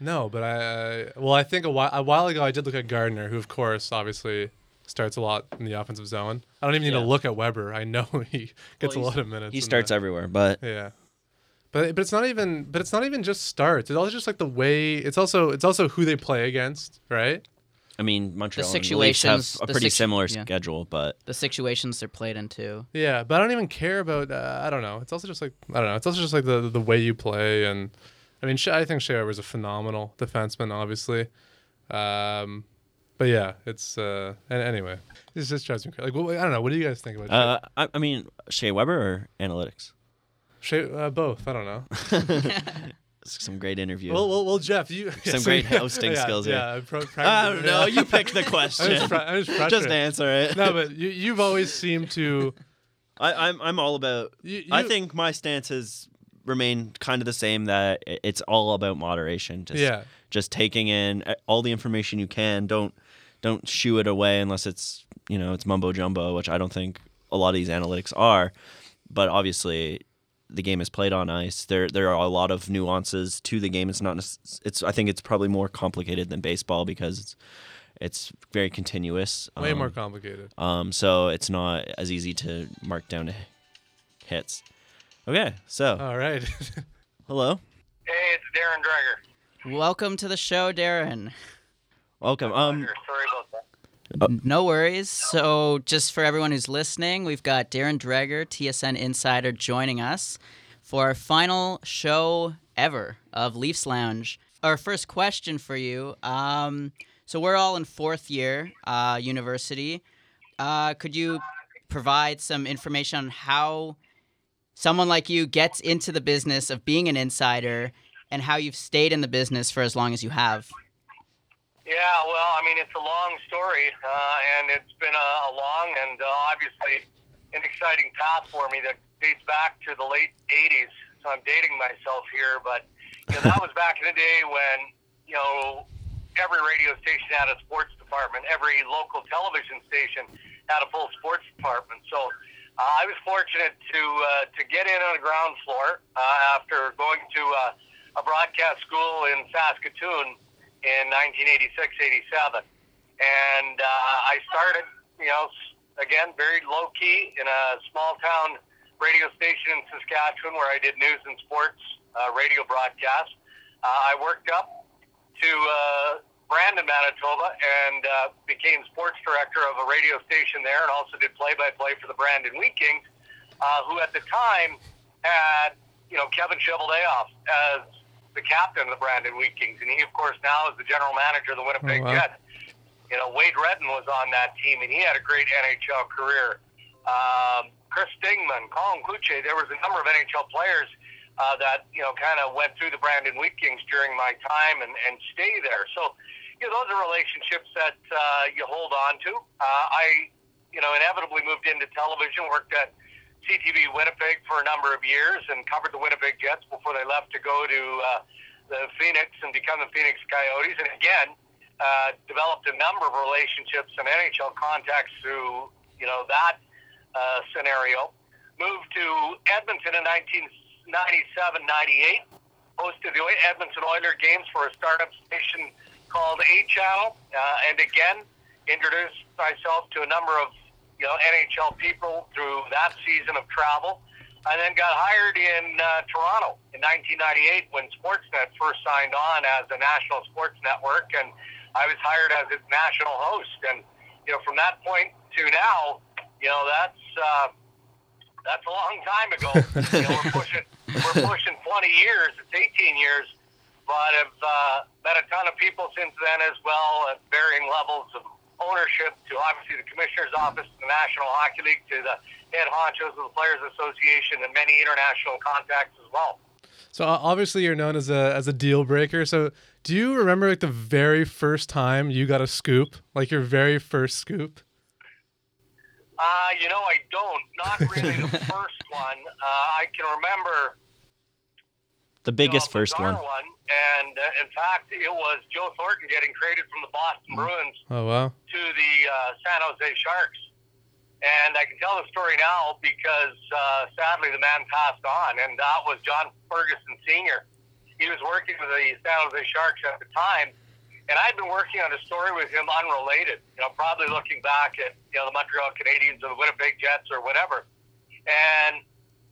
No, but I, I well, I think a while, a while ago I did look at Gardiner, who of course obviously starts a lot in the offensive zone. I don't even need Yeah. to look at Weber. I know he gets Well, a lot of minutes. He starts that. everywhere, but Yeah. But, but it's not even but it's not even just starts. It's also just like the way it's also it's also who they play against, right? I mean Montreal and the Leafs situations- have a the pretty situ- similar yeah. schedule, but the situations they're played into. Yeah, but I don't even care about. Uh, I don't know. It's also just like I don't know. It's also just like the the way you play, and I mean, I think Shea Weber's a phenomenal defenseman, obviously. Um, but yeah, it's uh, and anyway, this just drives me crazy. Like, what, I don't know. What do you guys think about uh, I, I mean Shea Weber or analytics. Shea? Uh, both. I don't know. Some great interview. Well, well, well, Jeff, you Some great hosting yeah, skills here. Yeah, I'm pro- I don't know. yeah. You pick the question. I'm just, I'm just, Just answer it. No, but you, you've always seemed to. I, I'm I'm all about. You, I think my stance has remained kind of the same. That it's all about moderation. Just, Yeah. Just taking in uh, all the information you can. Don't don't shoo it away unless it's you know it's mumbo jumbo, which I don't think a lot of these analytics are. But obviously, the game is played on ice. There there are a lot of nuances to the game. It's not. It's I think it's probably more complicated than baseball because it's it's very continuous. Way um, more complicated. Um, so it's not as easy to mark down hits. Okay, so All right. hello, Hey, it's Darren Dreger. Welcome to the show, Darren. welcome. Um, Sorry about that. No worries. So, just for everyone who's listening, we've got Darren Dreger, TSN Insider, joining us for our final show ever of Leafs Lounge. Our first question for you. Um, so, we're all in fourth year uh, university. Uh, could you provide some information on how someone like you gets into the business of being an insider and how you've stayed in the business for as long as you have? Yeah, well, I mean, it's a long story, uh, and it's been a, a long and uh, obviously an exciting path for me that dates back to the late 80s. So I'm dating myself here, but you know, that was back in the day when, you know, every radio station had a sports department, every local television station had a full sports department. So I was fortunate to uh, to get in on the ground floor uh, after going to uh, a broadcast school in Saskatoon in 1986-87, and uh, I started, you know, again very low key in a small town radio station in Saskatchewan where I did news and sports uh, radio broadcasts. Uh, I worked up to uh, Brandon, Manitoba, and uh, became sports director of a radio station there, and also did play-by-play for the Brandon Wheat Kings, uh, who at the time had you know Kevin Cheveldayoff as the captain of the Brandon Wheat Kings, and he of course now is the general manager of the Winnipeg Oh, wow. Jets. You know Wade Redden was on that team, and he had a great NHL career. Um, Chris Dingman, Colin Kluche, there was a number of NHL players uh, that you know kind of went through the Brandon Wheat Kings during my time and, and stay there. So you know those are relationships that uh, you hold on to. Uh, I you know inevitably moved into television, worked at CTV Winnipeg for a number of years, and covered the Winnipeg Jets before they left to go to uh, the Phoenix and become the Phoenix Coyotes. And again, uh, developed a number of relationships and NHL contacts through you know that uh, scenario. Moved to Edmonton in 1997-98. Hosted the Edmonton Oilers games for a startup station called A Channel, uh, and again introduced myself to a number of you know NHL people through that season of travel. I then got hired in uh, Toronto in 1998 when Sportsnet first signed on as a national sports network, and I was hired as its national host. And you know, from that point to now, you know, that's uh, that's a long time ago. you know, we're pushing we're pushing 20 years. It's 18 years, but I've uh, met a ton of people since then as well at varying levels of ownership to obviously the commissioner's office, the National Hockey League, to the head honchos of the Players Association, and many international contacts as well. So obviously you're known as a as a deal breaker. So do you remember like the very first time you got a scoop, like your very first scoop? Uh, you know, I don't. Not really the first one. Uh, I can remember the biggest you first one. one. And uh, in fact, it was Joe Thornton getting traded from the Boston Bruins Oh wow. to the uh, San Jose Sharks. And I can tell the story now because uh, sadly the man passed on, and that was John Ferguson Sr. He was working with the San Jose Sharks at the time, and I'd been working on a story with him unrelated, you know, probably looking back at, you know, the Montreal Canadiens or the Winnipeg Jets or whatever. And,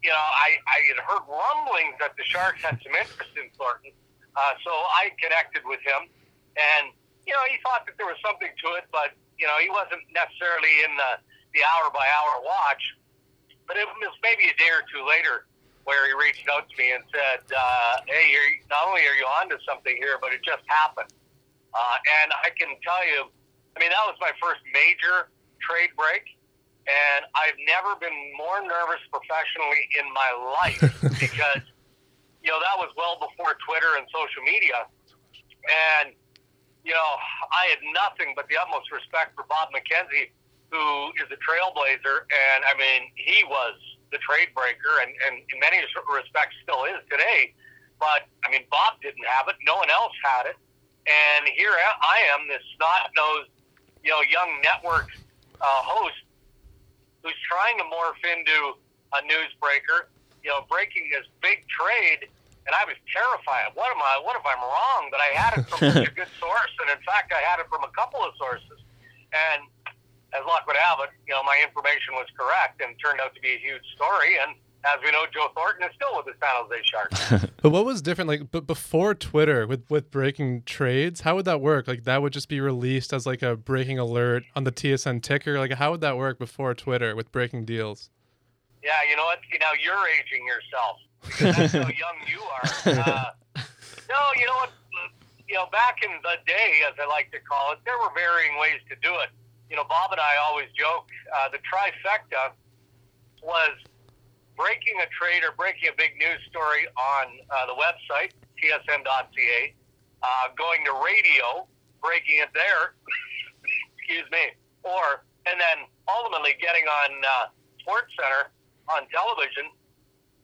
you know, I, I had heard rumblings that the Sharks had some interest in Thornton. Uh, so I connected with him, and, you know, he thought that there was something to it, but, you know, he wasn't necessarily in the, the hour by hour watch. But it was maybe a day or two later where he reached out to me and said, uh, "Hey, you're, not only are you onto something here, but it just happened." Uh, and I can tell you, I mean, that was my first major trade break, and I've never been more nervous professionally in my life because, you know, that was well before Twitter and social media, and you know, I had nothing but the utmost respect for Bob McKenzie, who is a trailblazer, and I mean, he was the trade breaker, and, and in many respects still is today. But I mean, Bob didn't have it; no one else had it, and here I am, this snot-nosed, you know, young network uh, host, who's trying to morph into a newsbreaker, you know, breaking this big trade. And I was terrified. What am I? What if I'm wrong? But I had it from such a good source, and in fact, I had it from a couple of sources. And as luck would have it, you know, my information was correct and turned out to be a huge story. And as we know, Joe Thornton is still with the San Jose Sharks. but what was different, like, but before Twitter with with breaking trades, how would that work? Like, that would just be released as like a breaking alert on the TSN ticker. Like, how would that work before Twitter with breaking deals? Yeah, you know what? You know, you're aging yourself because that's how young you are. Uh, no, you know what? You know, back in the day, as I like to call it, there were varying ways to do it. You know, Bob and I always joke uh, the trifecta was breaking a trade or breaking a big news story on uh, the website, tsn.ca, uh, going to radio, breaking it there, excuse me, or, and then ultimately getting on uh, Sports Center on television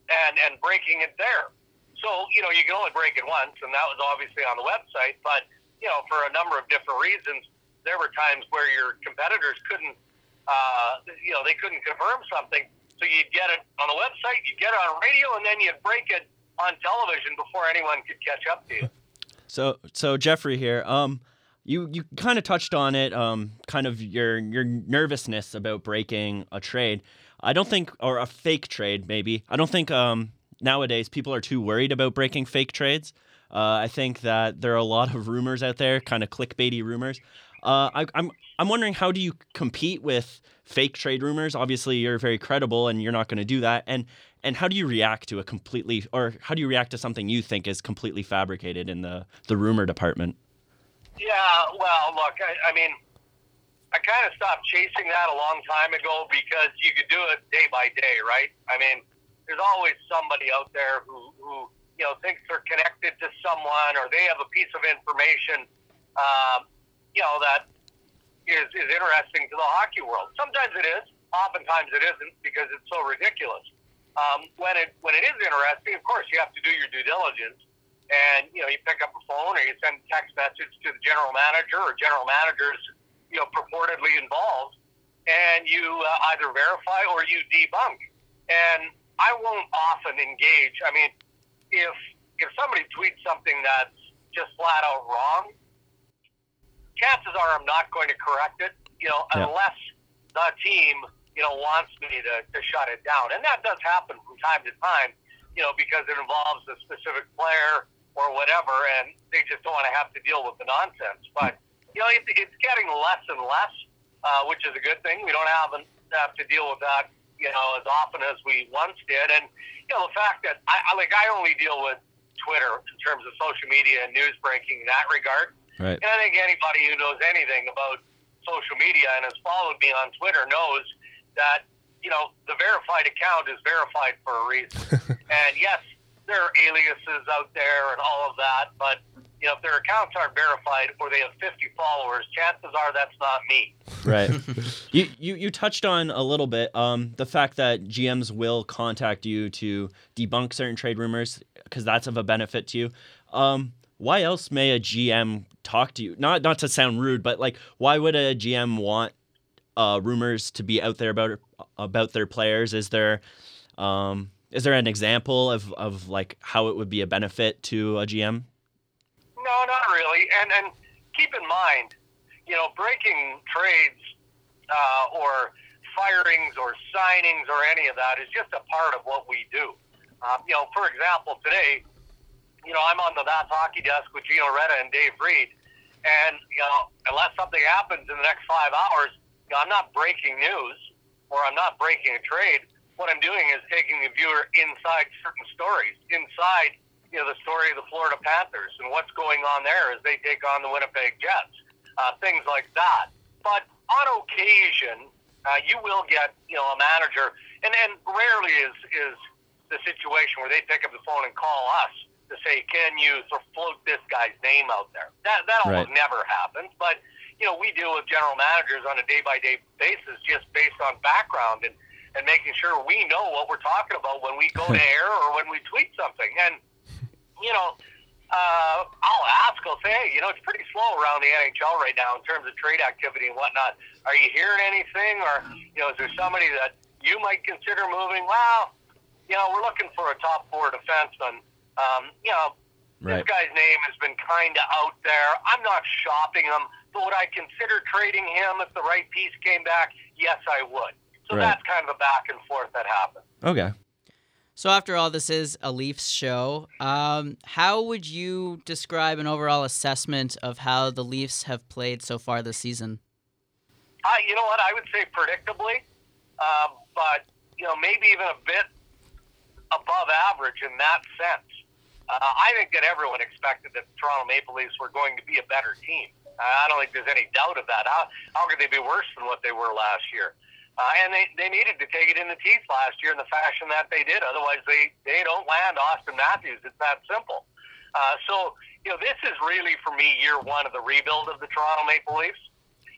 and, and breaking it there. So, you know, you can only break it once, and that was obviously on the website, but, you know, for a number of different reasons, there were times where your competitors couldn't, uh, you know, they couldn't confirm something so you'd get it on the website, you'd get it on radio, and then you'd break it on television before anyone could catch up to you. So, so Jeffrey here. Um, you you kind of touched on it. Um, kind of your your nervousness about breaking a trade. I don't think, or a fake trade, maybe. I don't think um nowadays people are too worried about breaking fake trades. Uh, I think that there are a lot of rumors out there, kind of clickbaity rumors. Uh, I, I'm I'm wondering how do you compete with fake trade rumors? Obviously, you're very credible, and you're not going to do that. And and how do you react to a completely, or how do you react to something you think is completely fabricated in the the rumor department? Yeah, well, look, I, I mean, I kind of stopped chasing that a long time ago because you could do it day by day, right? I mean, there's always somebody out there who who you know thinks they're connected to someone or they have a piece of information, um, you know that is, is interesting to the hockey world. Sometimes it is, oftentimes it isn't because it's so ridiculous. Um, when it when it is interesting, of course you have to do your due diligence, and you know you pick up a phone or you send a text message to the general manager or general managers you know purportedly involved, and you uh, either verify or you debunk. And I won't often engage. I mean, if if somebody tweets something that's just flat out wrong, chances are I'm not going to correct it, you know, yeah. unless the team, you know, wants me to, to shut it down. And that does happen from time to time, you know, because it involves a specific player or whatever, and they just don't want to have to deal with the nonsense. But, you know, it, it's getting less and less, uh, which is a good thing. We don't have, have to deal with that, you know, as often as we once did. And, you know, the fact that I, I like, I only deal with Twitter in terms of social media and news breaking in that regard. Right. And I think anybody who knows anything about social media and has followed me on Twitter knows that, you know, the verified account is verified for a reason. and yes, there are aliases out there and all of that, but you know, if their accounts aren't verified or they have 50 followers, chances are that's not me. Right. you, you you touched on a little bit um, the fact that GMs will contact you to debunk certain trade rumors because that's of a benefit to you. Um, why else may a GM talk to you? Not not to sound rude, but like why would a GM want uh, rumors to be out there about about their players? Is there um, is there an example of, of like how it would be a benefit to a GM? No, not really. And and keep in mind, you know, breaking trades uh, or firings or signings or any of that is just a part of what we do. Um, you know, for example, today you know, I'm on the That's Hockey desk with Gino Reda and Dave Reid, and you know, unless something happens in the next five hours, you know, I'm not breaking news or I'm not breaking a trade. What I'm doing is taking the viewer inside certain stories, inside you know the story of the Florida Panthers and what's going on there as they take on the Winnipeg Jets, uh, things like that. But on occasion, uh, you will get you know a manager, and and rarely is is the situation where they pick up the phone and call us to say, can you sort of float this guy's name out there? That that almost right. never happens, but you know we deal with general managers on a day by day basis, just based on background and and making sure we know what we're talking about when we go to air or when we tweet something. And you know, uh, I'll ask a will say, hey, you know, it's pretty slow around the NHL right now in terms of trade activity and whatnot. Are you hearing anything, or you know, is there somebody that you might consider moving? Well, you know, we're looking for a top four defenseman. Um, you know, Right. this guy's name has been kind of out there. I'm not shopping him, but would I consider trading him if the right piece came back? Yes, I would. So Right. that's kind of a back and forth that happened. Okay. So after all, this is a Leafs show. Um, how would you describe an overall assessment of how the Leafs have played so far this season? Uh, you know what? I would say predictably, uh, but you know maybe even a bit above average in that sense. Uh, I think that everyone expected that the Toronto Maple Leafs were going to be a better team. Uh, I don't think there's any doubt of that. How, how could they be worse than what they were last year? Uh, and they, they needed to take it in the teeth last year in the fashion that they did. Otherwise, they, they don't land Auston Matthews. It's that simple. Uh, so, you know, this is really, for me, year one of the rebuild of the Toronto Maple Leafs.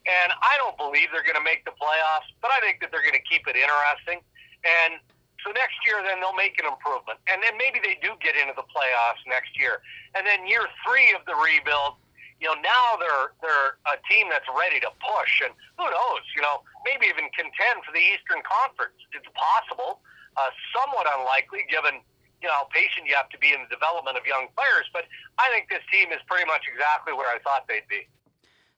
And I don't believe they're going to make the playoffs, but I think that they're going to keep it interesting. And so next year, then they'll make an improvement. And then maybe they do get into the playoffs next year. And then year three of the rebuild, you know, now they're they're a team that's ready to push, and who knows, you know, maybe even contend for the Eastern Conference. It's possible, uh, somewhat unlikely given you know how patient you have to be in the development of young players. But I think this team is pretty much exactly where I thought they'd be.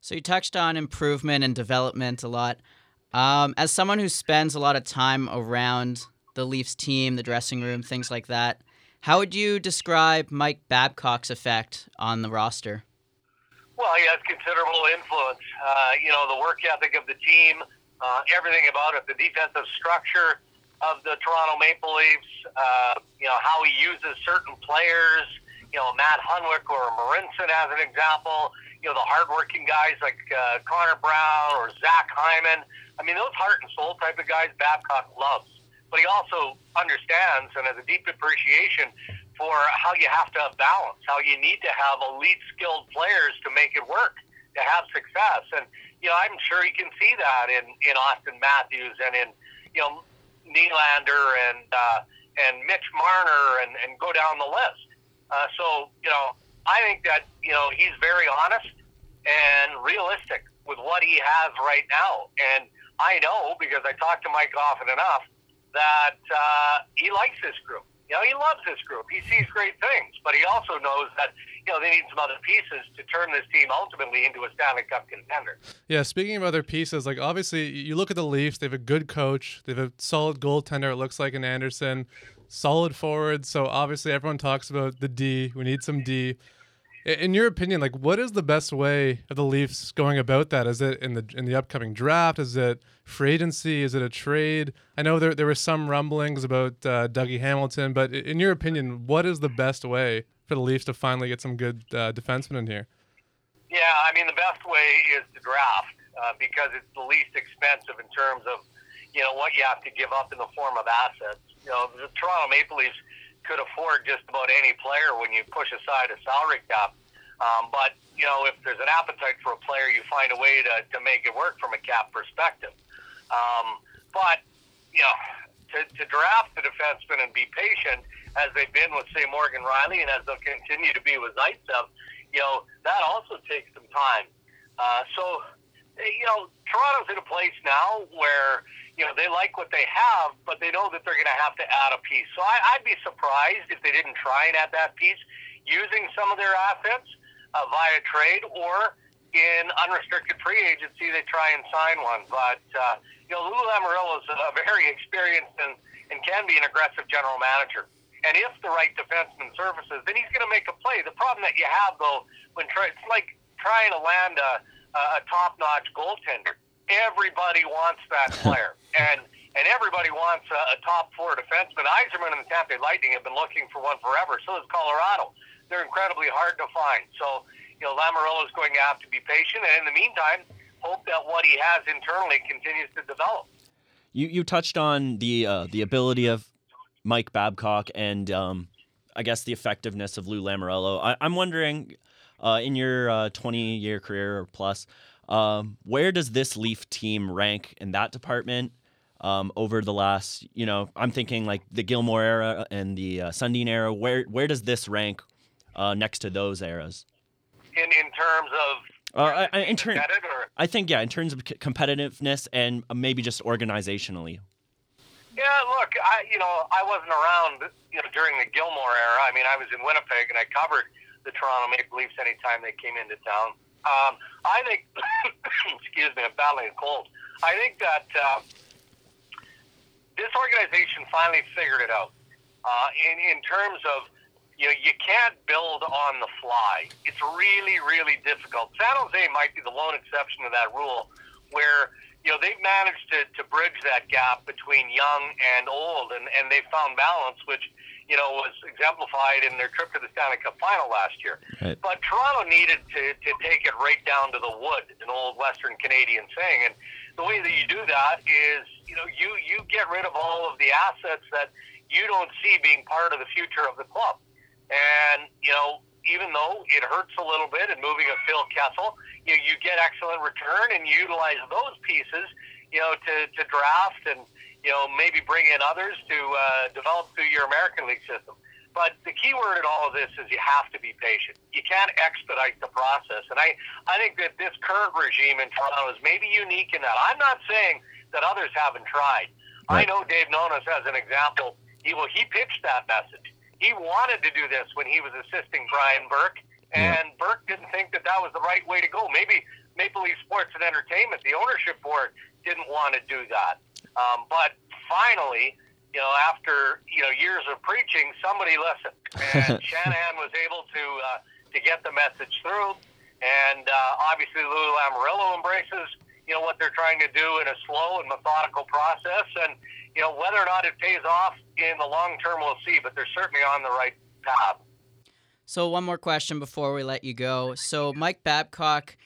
So you touched on improvement and development a lot. Um, as someone who spends a lot of time around the Leafs team, the dressing room, things like that, how would you describe Mike Babcock's effect on the roster? Well, he has considerable influence. Uh, you know, the work ethic of the team, uh, everything about it, the defensive structure of the Toronto Maple Leafs, uh, you know, how he uses certain players, you know, Matt Hunwick or Marincin as an example, you know, the hardworking guys like uh, Connor Brown or Zach Hyman. I mean, those heart and soul type of guys Babcock loves. But he also understands and has a deep appreciation for how you have to have balance, how you need to have elite skilled players to make it work, to have success. And, you know, I'm sure you can see that in, in Auston Matthews and in, you know, Nylander and, uh, and Mitch Marner and, and go down the list. Uh, so, you know, I think that, you know, he's very honest and realistic with what he has right now. And I know because I talk to Mike often enough that uh, he likes this group. You know, he loves this group. He sees great things, but he also knows that you know they need some other pieces to turn this team ultimately into a Stanley Cup contender. Yeah, speaking of other pieces, like obviously you look at the Leafs, they have a good coach, they have a solid goaltender, it looks like an Andersen, solid forward. So obviously everyone talks about the D. We need some D. In your opinion, like what is the best way of the Leafs going about that? Is it in the in the upcoming draft? Is it free agency? Is it a trade? I know there there were some rumblings about uh, Dougie Hamilton, but in your opinion, what is the best way for the Leafs to finally get some good uh, defensemen in here? Yeah, I mean the best way is to draft uh, because it's the least expensive in terms of you know what you have to give up in the form of assets. You know, the Toronto Maple Leafs could afford just about any player when you push aside a salary cap. Um, but you know, if there's an appetite for a player, you find a way to, to make it work from a cap perspective. Um, but you know, to, to draft the defenseman and be patient, as they've been with say Morgan Rielly, and as they'll continue to be with Zaitsev, you know, that also takes some time. Uh, so, eh, you know, Toronto's in a place now where you know they like what they have, but they know that they're going to have to add a piece. So I, I'd be surprised if they didn't try and add that piece using some of their assets uh, via trade or in unrestricted free agency they try and sign one. But uh, you know, Lou Lamoriello is a very experienced and, and can be an aggressive general manager. And if the right defenseman surfaces, then he's going to make a play. The problem that you have, though, when try, it's like trying to land a, a top-notch goaltender. Everybody wants that player, and and everybody wants a, a top four defenseman. Yzerman and the Tampa Bay Lightning have been looking for one forever. So is Colorado. They're incredibly hard to find. So you know, Lamoriello is going to have to be patient, and in the meantime, hope that what he has internally continues to develop. You you touched on the uh, the ability of Mike Babcock and um, I guess the effectiveness of Lou Lamoriello. I, I'm wondering, uh, in your uh, 20 year career or plus, um, where does this Leaf team rank in that department? Um, over the last, you know, I'm thinking like the Gilmour era and the uh, Sundin era. Where where does this rank uh, next to those eras? In in terms of Uh, I, I, in turn, I think yeah, in terms of c- competitiveness and maybe just organizationally. Yeah, look, I you know I wasn't around you know during the Gilmour era. I mean, I was in Winnipeg and I covered the Toronto Maple Leafs anytime they came into town. Um, I think, excuse me, I'm battling a cold. I think that uh, this organization finally figured it out uh, in in terms of you know you can't build on the fly. It's really really difficult. San Jose might be the lone exception to that rule, where you know they've managed to, to bridge that gap between young and old, and and they found balance, which you know was exemplified in their trip to the Stanley Cup final last year. Right. But Toronto needed to to take it right down to the wood, an old Western Canadian saying, and the way that you do that is you know you you get rid of all of the assets that you don't see being part of the future of the club. And, you know, even though it hurts a little bit in moving a Phil Kessel, you, you get excellent return and you utilize those pieces, you know, to, to draft and, you know, maybe bring in others to uh, develop through your American League system. But the key word in all of this is you have to be patient. You can't expedite the process. And I, I think that this current regime in Toronto is maybe unique in that. I'm not saying that others haven't tried. I know Dave Nonis as an example. He, well, he pitched that message. He wanted to do this when he was assisting Brian Burke, and Burke didn't think that that was the right way to go. Maybe Maple Leaf Sports and Entertainment, the ownership board, didn't want to do that. Um, but finally, you know, after you know years of preaching, somebody listened, and Shanahan was able to uh, to get the message through. And uh, obviously, Lou Lamoriello embraces you know what they're trying to do in a slow and methodical process, and you know whether or not it pays off in the long term, we'll see. But they're certainly on the right path. So one more question before we let you go. So Mike Babcock,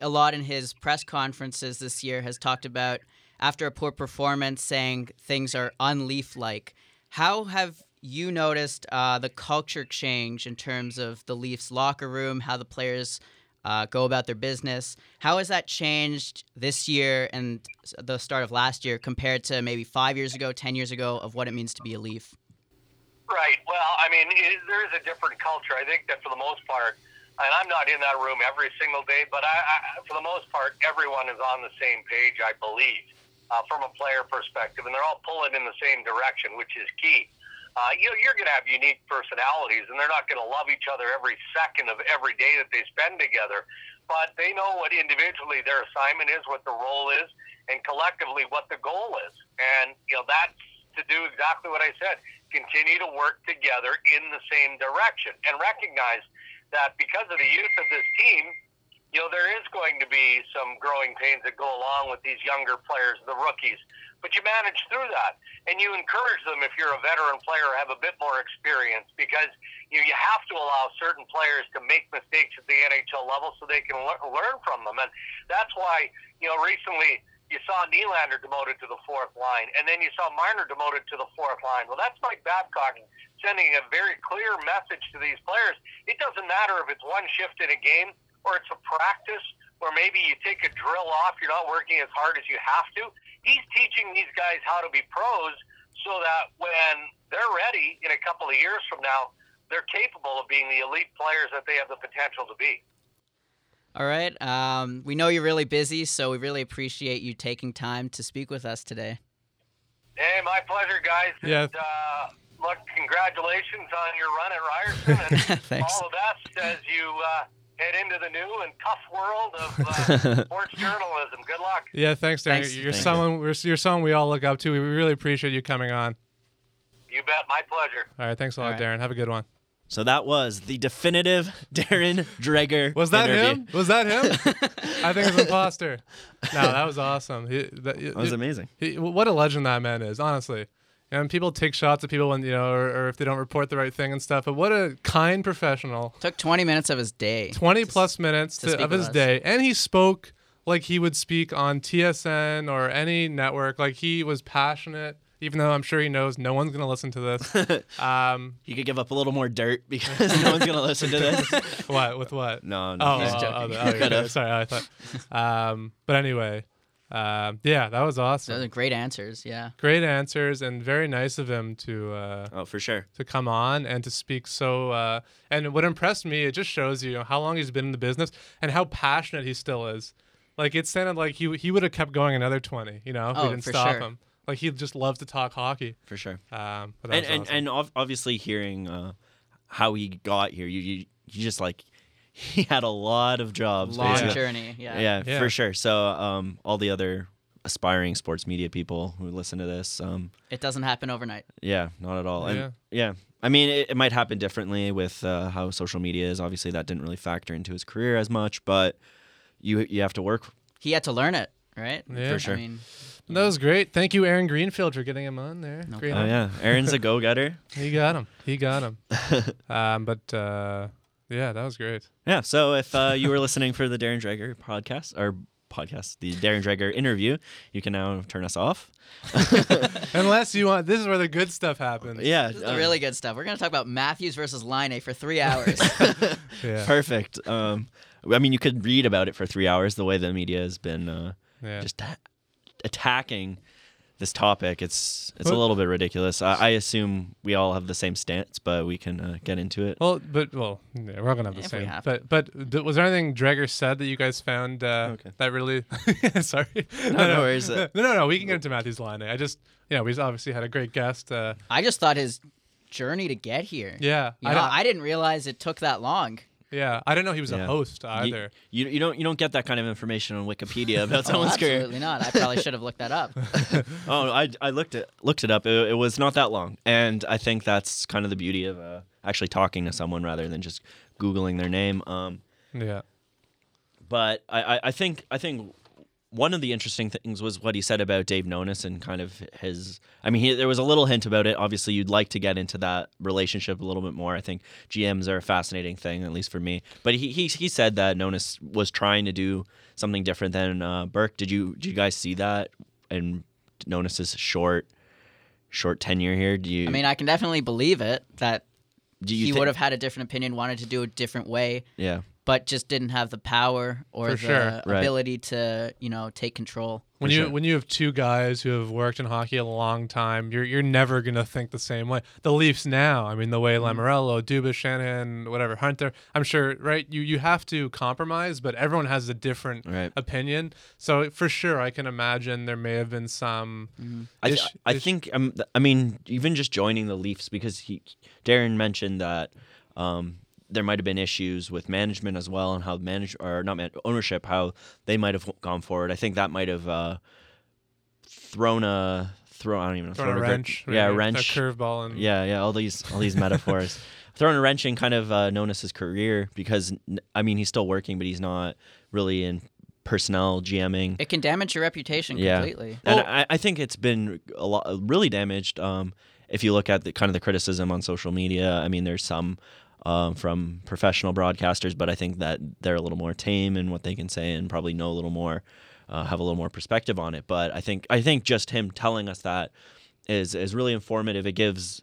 a lot in his press conferences this year, has talked about after a poor performance, saying things are unleaf-like. How have you noticed uh, the culture change in terms of the Leafs locker room, how the players uh, go about their business? How has that changed this year and the start of last year compared to maybe five years ago, ten years ago, of what it means to be a Leaf? Right. Well, I mean, it, there is a different culture. I think that for the most part, and I'm not in that room every single day, but I, I for the most part, everyone is on the same page, I believe, uh, from a player perspective, and they're all pulling in the same direction, which is key. Uh, you know, you're going to have unique personalities, and they're not going to love each other every second of every day that they spend together. But they know what individually their assignment is, what the role is, and collectively what the goal is. And you know, that's to do exactly what I said: continue to work together in the same direction, and recognize that because of the youth of this team, you know, there is going to be some growing pains that go along with these younger players, the rookies. But you manage through that, and you encourage them if you're a veteran player, have a bit more experience, because you you have to allow certain players to make mistakes at the NHL level so they can le- learn from them, and that's why you know recently you saw Nylander demoted to the fourth line, and then you saw Marner demoted to the fourth line. Well, that's Mike Babcock sending a very clear message to these players. It doesn't matter if it's one shift in a game or it's a practice where maybe you take a drill off, you're not working as hard as you have to. He's teaching these guys how to be pros so that when they're ready in a couple of years from now, they're capable of being the elite players that they have the potential to be. All right. Um, we know you're really busy, so we really appreciate you taking time to speak with us today. Hey, my pleasure, guys. Yeah. And, uh, look, congratulations on your run at Ryerson, and Thanks. all the best as you uh, head into the new and tough world of uh, sports journalism. Good luck. Yeah, thanks, Darren. Thanks. You're Thank someone we're, you're someone we all look up to. We really appreciate you coming on. You bet. My pleasure. All right, thanks a lot, All right. Darren. Have a good one. So that was the definitive Darren Dreger. Was that interview. him? Was that him? I think it's imposter. No, that was awesome. He, that, That was amazing. He, what a legend that man is, honestly. And people take shots at people when you know, or, or if they don't report the right thing and stuff. But what a kind professional. Took 20 minutes of his day. 20 plus minutes to to, of his us. day, and he spoke like he would speak on TSN or any network. Like he was passionate, even though I'm sure he knows no one's gonna listen to this. um, You could give up a little more dirt because no one's gonna listen to this. what with what? No, no. Oh, he's oh, joking. oh, oh, okay, sorry, I thought. Um, but anyway, Uh, yeah, that was awesome. Those are great answers. Yeah. Great answers and very nice of him to uh, Oh, for sure. to come on and to speak so. Uh, and what impressed me, it just shows you how long he's been in the business and how passionate he still is. Like it sounded like he he would have kept going another twenty. You know, if Oh, we didn't for stop sure. him. Like he just loves to talk hockey. For sure. Um, but And and, awesome. and ov- obviously hearing uh, how he got here, you, you you just like he had a lot of jobs. Long basically. journey. Yeah. Yeah, Yeah. for sure. So um, all the other aspiring sports media people who listen to this, um, It doesn't happen overnight. yeah, not at all. And Yeah. yeah, I mean, it, it might happen differently with uh, how social media is. Obviously, that didn't really factor into his career as much, but you you have to work. He had to learn it, right? Yeah. For sure. I mean, that was great. Thank you, Aaron Greenfield, for getting him on there. No. Oh yeah, Aaron's a go getter. He got him. He got him. um, but uh, yeah, that was great. Yeah. So if uh, you were listening for the Darren Dreger podcast or podcast, the Darren Dreger interview, you can now turn us off. Unless you want, this is where the good stuff happens. Yeah. this is the really good stuff. We're gonna talk about Matthews versus Laine for three hours. Yeah. Perfect. Um, I mean, you could read about it for three hours. The way the media has been uh, Yeah. just a- attacking this topic, it's it's a little bit ridiculous. I, I assume we all have the same stance, but we can uh, get into it. Well, but well, yeah, we're all gonna have the If we same. have But but th- was there anything Dreger said that you guys found uh, Okay. that really? Sorry. No, no worries. No, no, no. We can get into Matthew's line. I just yeah, we obviously had a great guest. Uh, I just thought his journey to get here. yeah, You I, know, don't- I didn't realize it took that long. Yeah, I didn't know he was a Yeah. host You- either. You, you don't you don't get that kind of information on Wikipedia about Oh, someone's career. absolutely not. I probably should have looked that up. Oh, I, I looked it looked it up. It, it was not that long, and I think that's kind of the beauty of uh, actually talking to someone rather than just googling their name. Um, yeah. but I, I, I think I think one of the interesting things was what he said about Dave Nonis and kind of his. I mean, he, there was a little hint about it. Obviously, you'd like to get into that relationship a little bit more. I think GMs are a fascinating thing, at least for me. But he he, he said that Nonis was trying to do something different than uh, Burke. Did you did you guys see that? And Nonis's short short tenure here. Do you? I mean, I can definitely believe it that do you he would have had a different opinion, wanted to do a different way, Yeah. But just didn't have the power or For the sure. Right. ability to, you know, take control. When For you sure. when you have two guys who have worked in hockey a long time, you're you're never gonna think the same way. The Leafs now, I mean, the way Mm-hmm. Lamoriello, Dubas, Shanahan, whatever Hunter, I'm sure, right? You you have to compromise, but everyone has a different Right. opinion. So for sure, I can imagine there may have been some. I, th- ish- I ish- think um, I mean even just joining the Leafs because he Darren mentioned that um, there might have been issues with management as well and how manage or not man- ownership how they might have gone forward. I think that might have uh, thrown a throw I don't even know thrown a gr- wrench, yeah maybe, wrench a curveball, and yeah yeah all these all these metaphors throwing a wrench in kind of uh, Nonis's career because I mean he's still working but he's not really in personnel GMing It can damage your reputation yeah. completely. And Well- I, I think it's been a lot, really damaged. Um, if you look at the kind of the criticism on social media, I mean, there's some um, from professional broadcasters, but I think that they're a little more tame in what they can say and probably know a little more, uh, have a little more perspective on it. But I think I think just him telling us that is is really informative. It gives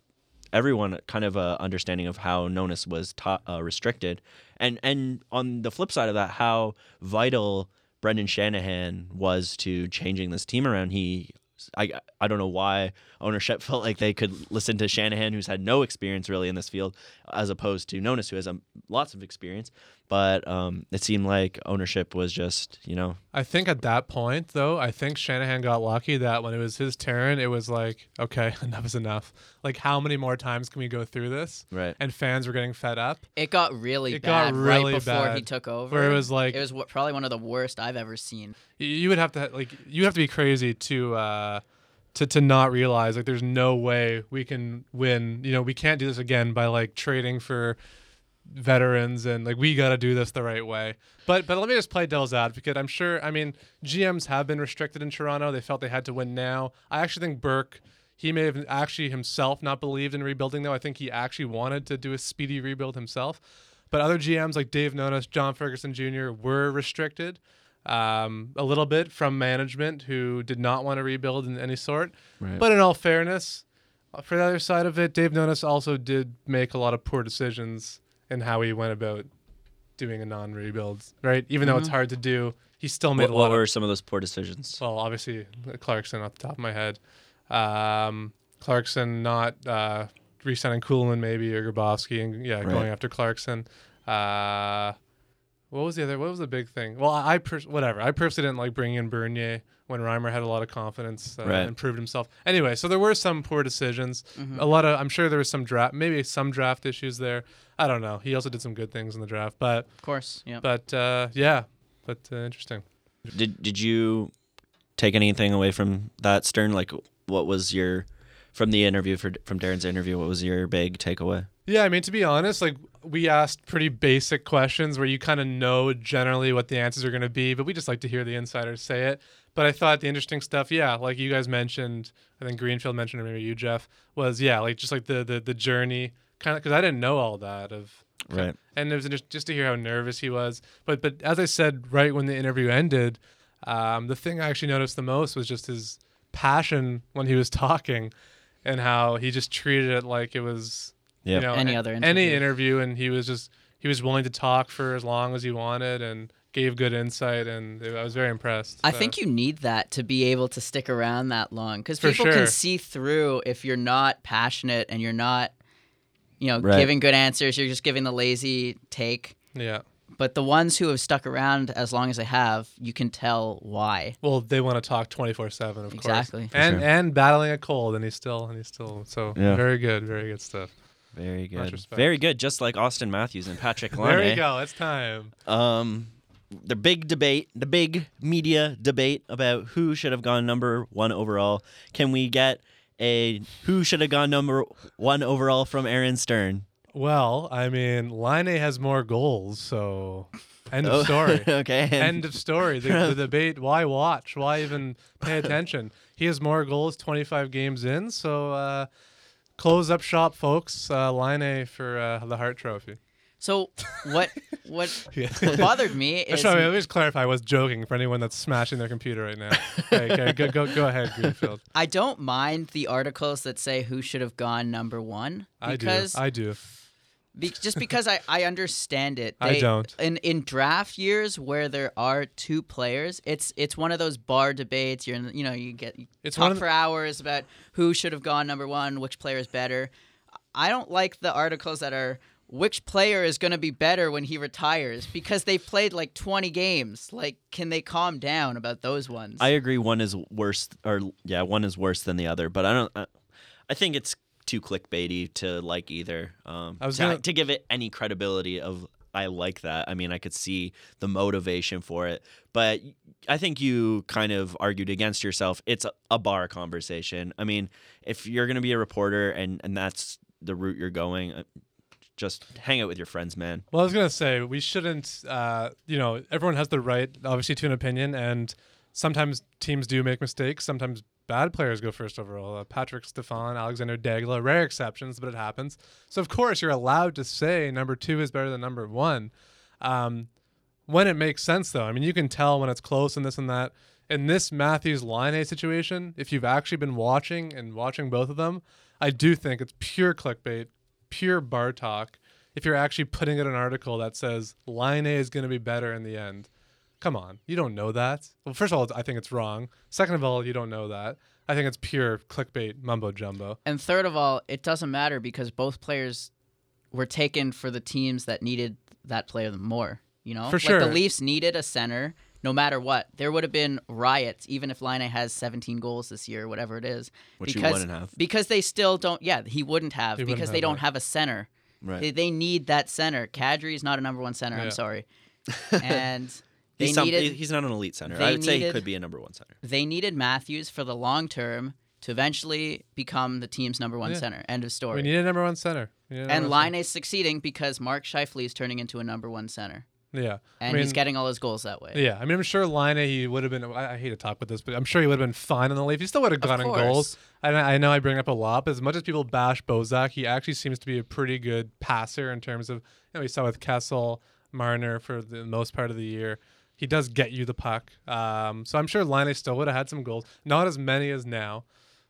everyone kind of a understanding of how Nonis was ta- uh, restricted, and and on the flip side of that, how vital Brendan Shanahan was to changing this team around. He, I, I don't know why ownership felt like they could listen to Shanahan, who's had no experience really in this field, as opposed to Nonis, who has um, lots of experience. But um, it seemed like ownership was just, you know, I think at that point, though, I think Shanahan got lucky that when it was his turn, it was like, okay, enough is enough. Like, how many more times can we go through this? right. And fans were getting fed up. It got really It got really right before bad, he took over. where it was like- it was wh- probably one of the worst I've ever seen. You would have to like, you have to be crazy to, uh, to to not realize like, there's no way we can win. You know, we can't do this again by like trading for veterans and like we got to do this the right way. But but let me just play devil's advocate. I'm sure. I mean, GMs have been restricted in Toronto. They felt they had to win now. I actually think Burke. He may have actually himself not believed in rebuilding though. I think he actually wanted to do a speedy rebuild himself. But other GMs like Dave Nonis, John Ferguson Jr. were restricted um, a little bit from management who did not want to rebuild in any sort. Right. But in all fairness, uh, for the other side of it, Dave Nonis also did make a lot of poor decisions in how he went about doing a non-rebuild, right? Even though it's hard to do, he still made What, a what were of. some of those poor decisions? Well, obviously Clarkson off the top of my head. Um, Clarkson not uh, re-signing Kulemin maybe or Grabovski and yeah Right. going after Clarkson. Uh, what was the other? What was the big thing? Well, I, I pers- whatever. I personally didn't like bringing in Bernier when Reimer had a lot of confidence uh, Right. and proved himself. Anyway, so there were some poor decisions. Mm-hmm. A lot of. I'm sure there was some draft, maybe some draft issues there. I don't know. He also did some good things in the draft, but Of course. Yeah. but uh, yeah, but uh, interesting. Did did you take anything away from that Stern? Like, what was your from the interview for from Darren's interview? What was your big takeaway? Yeah, I mean to be honest, like we asked pretty basic questions where you kind of know generally what the answers are going to be, but we just like to hear the insiders say it. But I thought the interesting stuff, yeah, like you guys mentioned, I think Greenfield mentioned, or maybe you, Jeff, was yeah, like just like the the, the journey, kind of because I didn't know all that of Right. and it was just just to hear how nervous he was. But but as I said right when the interview ended, um, the thing I actually noticed the most was just his passion when he was talking, and how he just treated it like it was Yep. you know Any a- other any interview. interview, and he was just he was willing to talk for as long as he wanted and gave good insight, and I was very impressed. I So- think you need that to be able to stick around that long because people sure. can see through if you're not passionate and you're not, you know, Right. giving good answers. You're just giving the lazy take. yeah. But the ones who have stuck around as long as they have, you can tell why. Well, they want to talk twenty four seven, of Exactly. course, For and sure. and battling a cold, and he's still and he's still so Yeah. very good, very good stuff. Very good. Very good. Just like Auston Matthews and Patrik Laine. There you go. It's time. Um, the big debate, the big media debate about who should have gone number one overall. Can we get a who should have gone number one overall from Aaron Stern? Well, I mean, Laine has more goals, so end Oh, of story. okay. end of story. The, the debate: Why watch? Why even pay attention? He has more goals, 25 games in. So uh, close up shop, folks. Uh, Laine for uh, the Hart Trophy. So what what Yeah. bothered me is Sorry, let me just clarify. I was joking for anyone that's smashing their computer right now. okay, okay, go, go, go ahead, Greenfield. I don't mind the articles that say who should have gone number one I do. I do. Be- just because I, I understand it. I don't. In in draft years where there are two players, it's it's one of those bar debates. You're in, you know you get you It's one talk of the- for hours about who should have gone number one, which player is better. I don't like the articles that are which player is going to be better when he retires because they've played like 20 games. Like, can they calm down about those ones? I agree. One is worse, or yeah, one is worse than the other. But I don't. I, I think it's too clickbaity to like either. Um, I was to, gonna- to give it any credibility of I like that. I mean, I could see the motivation for it, but I think you kind of argued against yourself. It's a, a bar conversation. I mean, if you're going to be a reporter and and that's the route you're going, uh, just hang out with your friends, man. Well, I was gonna say we shouldn't. Uh, you know, everyone has the right, obviously, to an opinion, and sometimes teams do make mistakes. Sometimes bad players go first overall. Uh, Patrik Stefan, Alexandre Daigle, rare exceptions, but it happens. So of course you're allowed to say number two is better than number one. Um, when it makes sense, though, I mean, you can tell when it's close and this and that. In this Matthews Laine situation, if you've actually been watching and watching both of them, I do think it's pure clickbait, pure bar talk. If you're actually putting out an article that says Laine is going to be better in the end, come on, you don't know that. Well, first of all, I think it's wrong. Second of all, you don't know that. I think it's pure clickbait mumbo jumbo. And third of all, it doesn't matter because both players were taken for the teams that needed that player the more. You know, For like sure. the Leafs needed a center, no matter what. There would have been riots, even if Laine has 17 goals this year, or whatever it is. Which he because, wouldn't have. Because they still don't. Yeah, he wouldn't have He wouldn't because have they don't that. have a center. Right. They, they need that center. Kadri is not a number one center. Yeah. I'm sorry. And they He's, some, needed he's not an elite center. I would say he could be a number one center. they needed Matthews for the long term to eventually become the team's number one Yeah. center. End of story. We need a number one center. We need a And number one Laine is succeeding because Mark Scheifele is turning into a number one center, center. Yeah, and I mean, he's getting all his goals that way. Yeah, I mean, I'm sure Laine he would have been. I, I hate to talk about this, but I'm sure he would have been fine on the Leaf. He still would have Of gone in course. goals. And I, I know I bring up a lot, but as much as people bash Bozak, he actually seems to be a pretty good passer in terms of you know we saw with Kessel, Marner for the most part of the year. He does get you the puck, um, so I'm sure Laine still would have had some goals, not as many as now.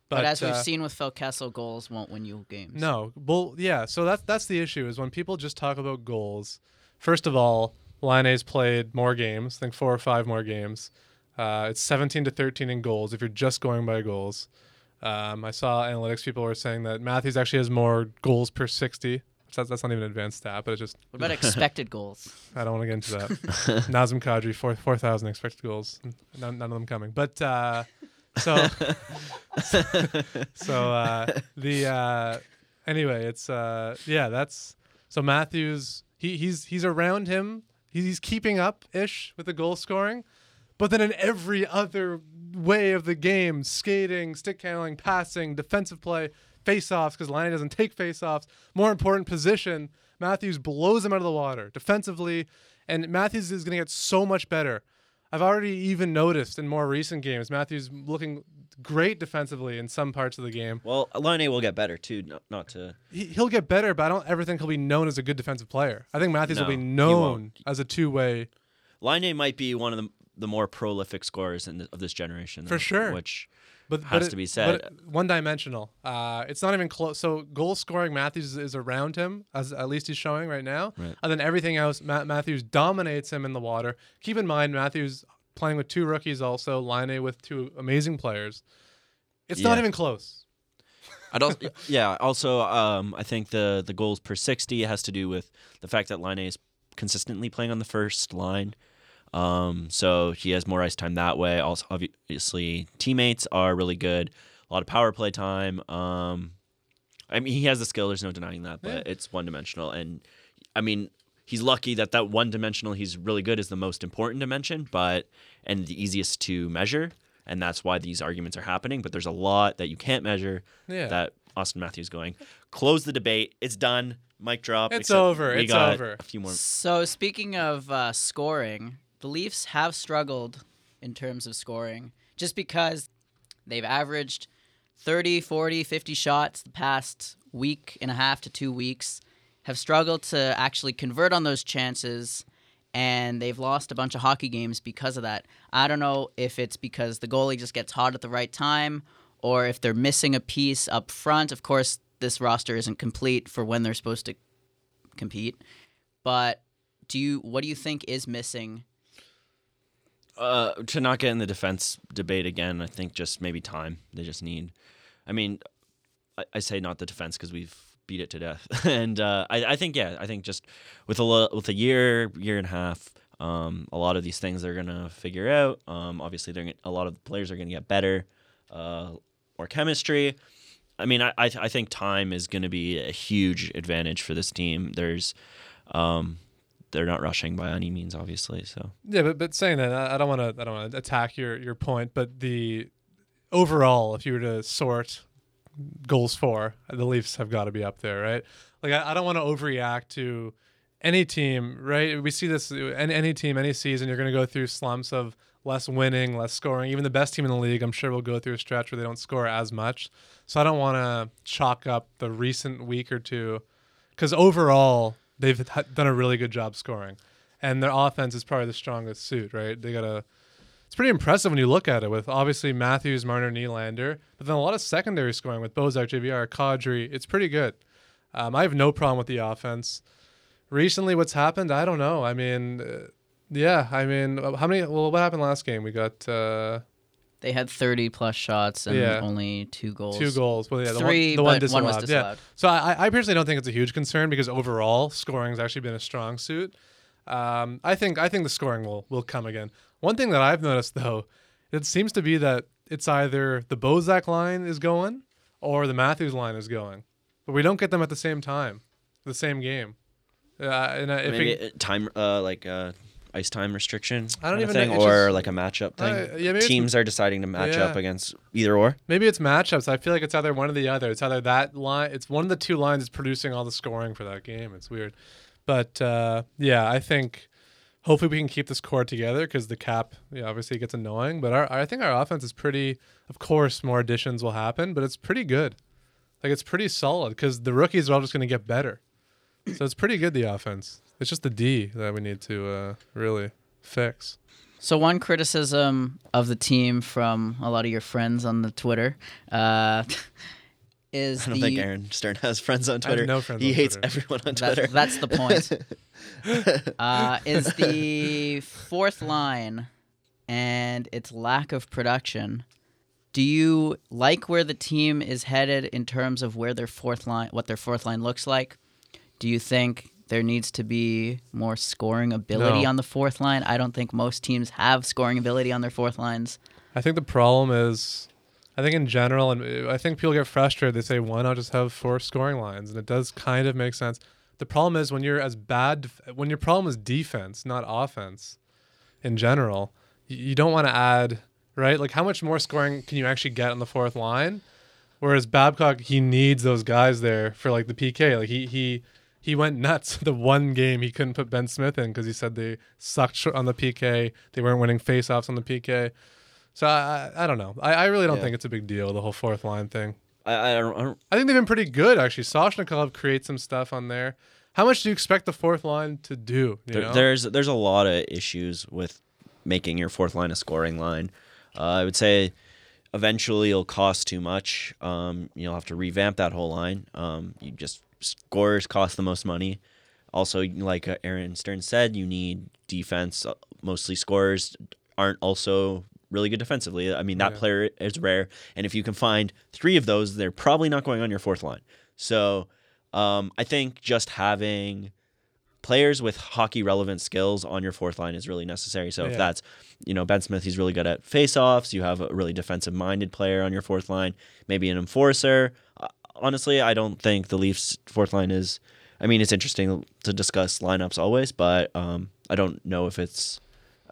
But, But, as we've uh, seen with Phil Kessel, goals won't win you games. no, well, yeah. So that's that's the issue is when people just talk about goals. First of all, Laine's played more games, I think four or five more games. Uh, it's 17 to 13 in goals if you're just going by goals. Um, I saw analytics people were saying that Matthews actually has more goals per 60. That's, that's not even an advanced stat, but it's just What about expected goals? I don't want to get into that. Nazem Kadri, four four thousand expected goals, none, none of them coming. But uh, so so uh, the uh, anyway, it's uh, yeah, that's so Matthews. He he's he's around him. He's, he's keeping up ish with the goal scoring, but then in every other way of the game, skating, stick handling, passing, defensive play, face-offs because Laine doesn't take face-offs. More important position, Matthews blows him out of the water defensively, and Matthews is going to get so much better. I've already even noticed in more recent games Matthews looking great defensively in some parts of the game. Well, Laine will get better too. Not, not to. He, he'll get better, but I don't ever think he'll be known as a good defensive player. I think Matthews No, will be known as a two-way. Laine might be one of the the more prolific scorers in the, of this generation. For sure. Which But Has but to be said. but one-dimensional. Uh, it's not even close. So goal scoring, Matthews is, is around him, as at least he's showing right now. Right. And then everything else, Ma- Matthews dominates him in the water. Keep in mind, Matthews playing with two rookies, also Laine with two amazing players. It's not even close. I'd also, yeah. Also, um, I think the the goals per sixty has to do with the fact that Laine is consistently playing on the first line. Um, so he has more ice time that way. Also, obviously, teammates are really good. A lot of power play time. Um, I mean, he has the skill. There's no denying that, but Yeah. it's one dimensional. And I mean, he's lucky that that one dimensional he's really good is the most important dimension, but and the easiest to measure. And that's why these arguments are happening. But there's a lot that you can't measure Yeah. that Auston Matthews going. Close the debate. It's done. Mic drop. It's over. We It's got over. A few more. So speaking of uh, scoring, the Leafs have struggled in terms of scoring just because they've averaged 30, 40, 50 shots the past week and a half to two weeks, have struggled to actually convert on those chances, and they've lost a bunch of hockey games because of that. I don't know if it's because the goalie just gets hot at the right time or if they're missing a piece up front. Of course, this roster isn't complete for when they're supposed to compete. But do you what do you think is missing? Uh, to not get in the defense debate again, I think just maybe time. They just need. I mean, I, I say not the defense because we've beat it to death, and uh, I, I think yeah, I think just with a lo- with a year, year and a half, um, a lot of these things they're gonna figure out. Um, obviously, they're a lot of the players are gonna get better, uh, more chemistry. I mean, I I, I think time is gonna be a huge advantage for this team. There's, um, they're not rushing by any means, obviously. So Yeah, but but saying that, I don't want to I don't want to attack your your point, but the overall, if you were to sort goals for, the Leafs have got to be up there, right? Like I, I don't want to overreact to any team, right? We see this any any team, any season, you're going to go through slumps of less winning, less scoring. Even the best team in the league, I'm sure, will go through a stretch where they don't score as much. So I don't want to chalk up the recent week or two, because overall they've ha- done a really good job scoring, and their offense is probably the strongest suit, right? They got a it's pretty impressive when you look at it with obviously Matthews, Marner, Nylander, but then a lot of secondary scoring with Bozak, JVR, Kadri. It's pretty good. Um, I have no problem with the offense. Recently, what's happened? I don't know. I mean, uh, yeah, I mean, uh, how many? Well, what happened last game? We got uh, They had 30 plus shots and Yeah. only two goals. two goals. Well, yeah, the Three, one, the one but disallowed. one was disallowed. Yeah. So I, I personally don't think it's a huge concern because overall scoring has actually been a strong suit. Um, I think I think the scoring will will come again. One thing that I've noticed though, it seems to be that it's either the Bozak line is going or the Matthews line is going, but we don't get them at the same time, the same game. Uh, and uh, if maybe it, time uh, like uh, ice time restriction. I don't even thing, know, or just- like a matchup thing. Uh, yeah, maybe it's- Teams are deciding to match Yeah. up against either or. Maybe it's matchups. I feel like it's either one or the other. It's either that line. It's one of the two lines that's producing all the scoring for that game. It's weird, but uh, yeah, I think hopefully we can keep this core together because the cap, yeah, obviously gets annoying. But our, I think our offense is pretty. Of course, more additions will happen, but it's pretty good. Like it's pretty solid because the rookies are all just going to get better. So it's pretty good the offense. It's just the D that we need to uh, really fix. So one criticism of the team from a lot of your friends on the Twitter, uh, is I don't the think Aaron Stern has friends on I have Twitter. no friends he on hates Twitter. everyone on That- Twitter. that's the point. uh, is the fourth line and its lack of production. Do you like where the team is headed in terms of where their fourth line, what their fourth line looks like? Do you think there needs to be more scoring ability No. on the fourth line? I don't think most teams have scoring ability on their fourth lines. I think the problem is, I think in general, and uh, I think people get frustrated. They say, "Why not just have four scoring lines?" And it does kind of make sense. The problem is when you're as bad, when your problem is defense, not offense, in general, you don't want to add right. Like, how much more scoring can you actually get on the fourth line? Whereas Babcock, he needs those guys there for like the PK. Like he he he went nuts the one game he couldn't put Ben Smith in because he said they sucked on the PK. They weren't winning faceoffs on the PK. So I, I, I don't know. I, I really don't Yeah. think it's a big deal the whole fourth line thing. I, I, don't, I don't. I think they've been pretty good actually. Soshnikov creates some stuff on there. How much do you expect the fourth line to do? You There, know? there's there's a lot of issues with making your fourth line a scoring line. Uh, I would say eventually it'll cost too much. Um, you'll have to revamp that whole line. Um, you just scorers cost the most money. Also, like uh, Aaron Stern said, you need defense. Uh, Mostly scorers aren't also really good defensively. I mean, that Yeah. player is rare, and if you can find three of those, they're probably not going on your fourth line. So, um, I think just having players with hockey relevant skills on your fourth line is really necessary. So if that's, you know, Ben Smith, he's really good at face-offs. You have a really defensive minded player on your fourth line, maybe an enforcer. Honestly, I don't think the Leafs fourth line is. I mean, it's interesting to discuss lineups always, but um, I don't know if it's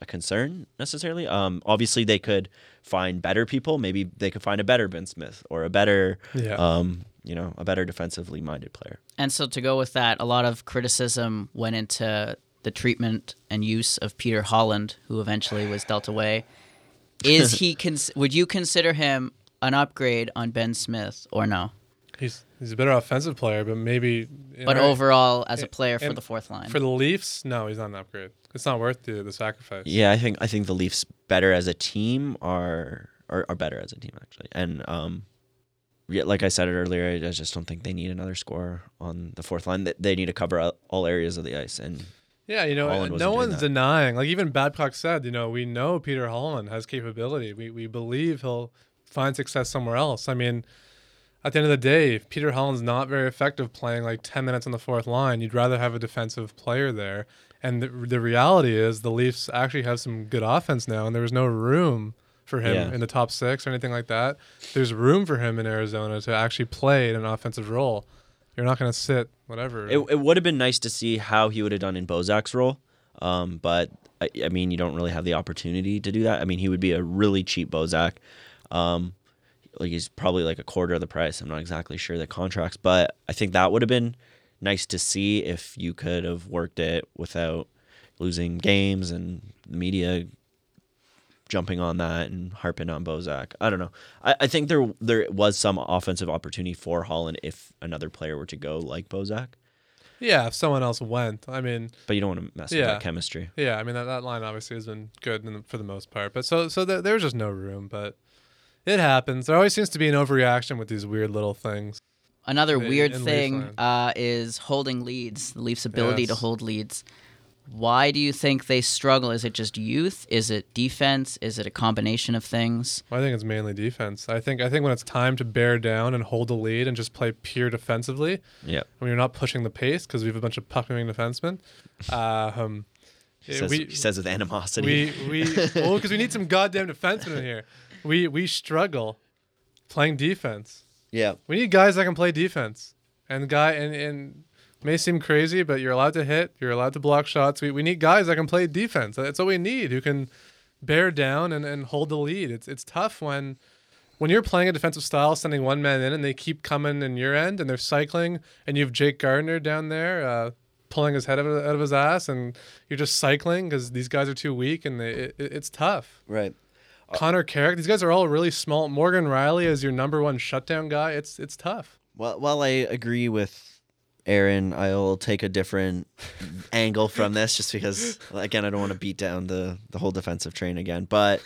a concern necessarily. Um, obviously, they could find better people. Maybe they could find a better Ben Smith or a better, Yeah. um, you know, a better defensively minded player. And so to go with that, a lot of criticism went into the treatment and use of Peter Holland, who eventually was dealt away. Is he? Cons- would you consider him an upgrade on Ben Smith or no? He's he's a better offensive player, but maybe. But our- overall, as a player for the fourth line, for the Leafs, no, he's not an upgrade. It's not worth the the sacrifice. Yeah, I think I think the Leafs better as a team are are, are better as a team actually, and um, yeah, like I said it earlier, I just don't think they need another scorer on the fourth line. They, they need to cover all- all areas of the ice, and Yeah, you know, Holland no one's denying. Like even Babcock said, you know, we know Peter Holland has capability. We we believe he'll find success somewhere else. I mean, at the end of the day, Peter Holland's not very effective playing like 10 minutes on the fourth line, you'd rather have a defensive player there. And the, the reality is the Leafs actually have some good offense now and there was no room for him Yeah. in the top 6 or anything like that. There's room for him in Arizona to actually play in an offensive role. You're not going to sit whatever. it, it would have been nice to see how he would have done in Bozak's role, um, but I, I mean, you don't really have the opportunity to do that. I mean, he would be a really cheap Bozak. Um, like he's probably like a quarter of the price. I'm not exactly sure the contracts, but I think that would have been nice to see if you could have worked it without losing games and the media jumping on that and harping on Bozak. I don't know. I, I think there there was some offensive opportunity for Holland if another player were to go like Bozak, yeah, if someone else went. I mean, but you don't want to mess with that chemistry. Yeah, I mean that, that line obviously has been good in the, for the most part, but so so there, there's just no room. But it happens. There always seems to be an overreaction with these weird little things. another in- weird in thing uh, is holding leads. The Leafs' ability to hold leads. Why do you think they struggle? Is it just youth? Is it defense? Is it a combination of things? I think it's mainly defense. I think I think when it's time to bear down and hold a lead and just play pure defensively, Yeah. when you're not pushing the pace because we have a bunch of puck-moving defensemen. Uh, um, He yeah, says, we, he says with animosity. we we well because we need some goddamn defensemen in here. We we struggle playing defense. yeah. We need guys that can play defense. And guy and and may seem crazy, but you're allowed to hit. You're allowed to block shots. We, we need guys that can play defense. That's what we need. Who can bear down and, and hold the lead. It's it's tough when when you're playing a defensive style, sending one man in, and they keep coming in your end, and they're cycling, and you have Jake Gardiner down there uh, pulling his head out of, out of his ass, and you're just cycling because these guys are too weak, and they, it, it's tough. Right. Connor Carrick, these guys are all really small. Morgan Rielly is your number one shutdown guy. It's it's tough. Well, while I agree with Aaron, I'll take a different angle from this just because, again, I don't want to beat down the, the whole defensive train again. But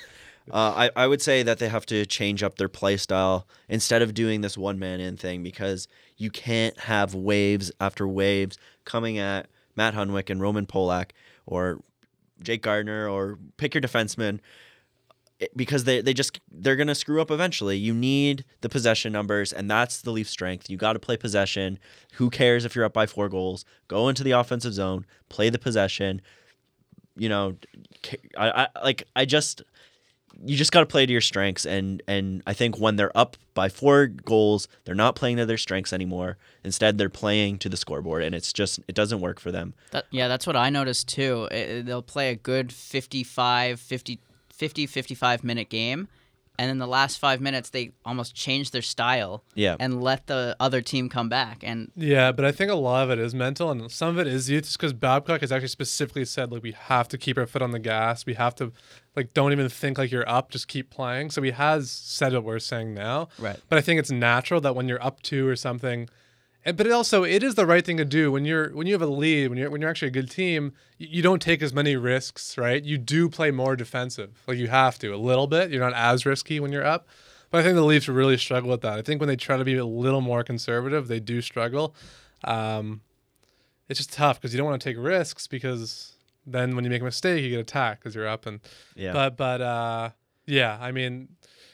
Uh, I, I would say that they have to change up their play style instead of doing this one man in thing because you can't have waves after waves coming at Matt Hunwick and Roman Polak or Jake Gardiner or pick your defenseman because they, they just they're gonna screw up eventually. You need the possession numbers, and that's the Leaf strength. You got to play possession. Who cares if you're up by four goals? Go into the offensive zone, play the possession. You know, I, I like I just you just got to play to your strengths, and and I think when they're up by four goals, they're not playing to their strengths anymore. Instead, they're playing to the scoreboard, and it's just it doesn't work for them. That, yeah, that's what I noticed too. It- they'll play a good 55, 50, 50, 55 minute game, and in the last five minutes, they almost changed their style Yeah. and let the other team come back. And Yeah, but I think a lot of it is mental, and some of it is youth. Just because Babcock has actually specifically said, like, we have to keep our foot on the gas. We have to, like, don't even think like you're up. Just keep playing. So he has said what we're saying now. Right. But I think it's natural that when you're up two or something, and but it also it is the right thing to do when you're when you have a lead when you're when you're actually a good team. You, you don't take as many risks, right? You do play more defensive, like you have to a little bit. You're not as risky when you're up. But I think the Leafs really struggle with that. I think when they try to be a little more conservative, they do struggle. Um, it's just tough because you don't want to take risks because then when you make a mistake, you get attacked because you're up and Yeah. but but uh, yeah, I mean,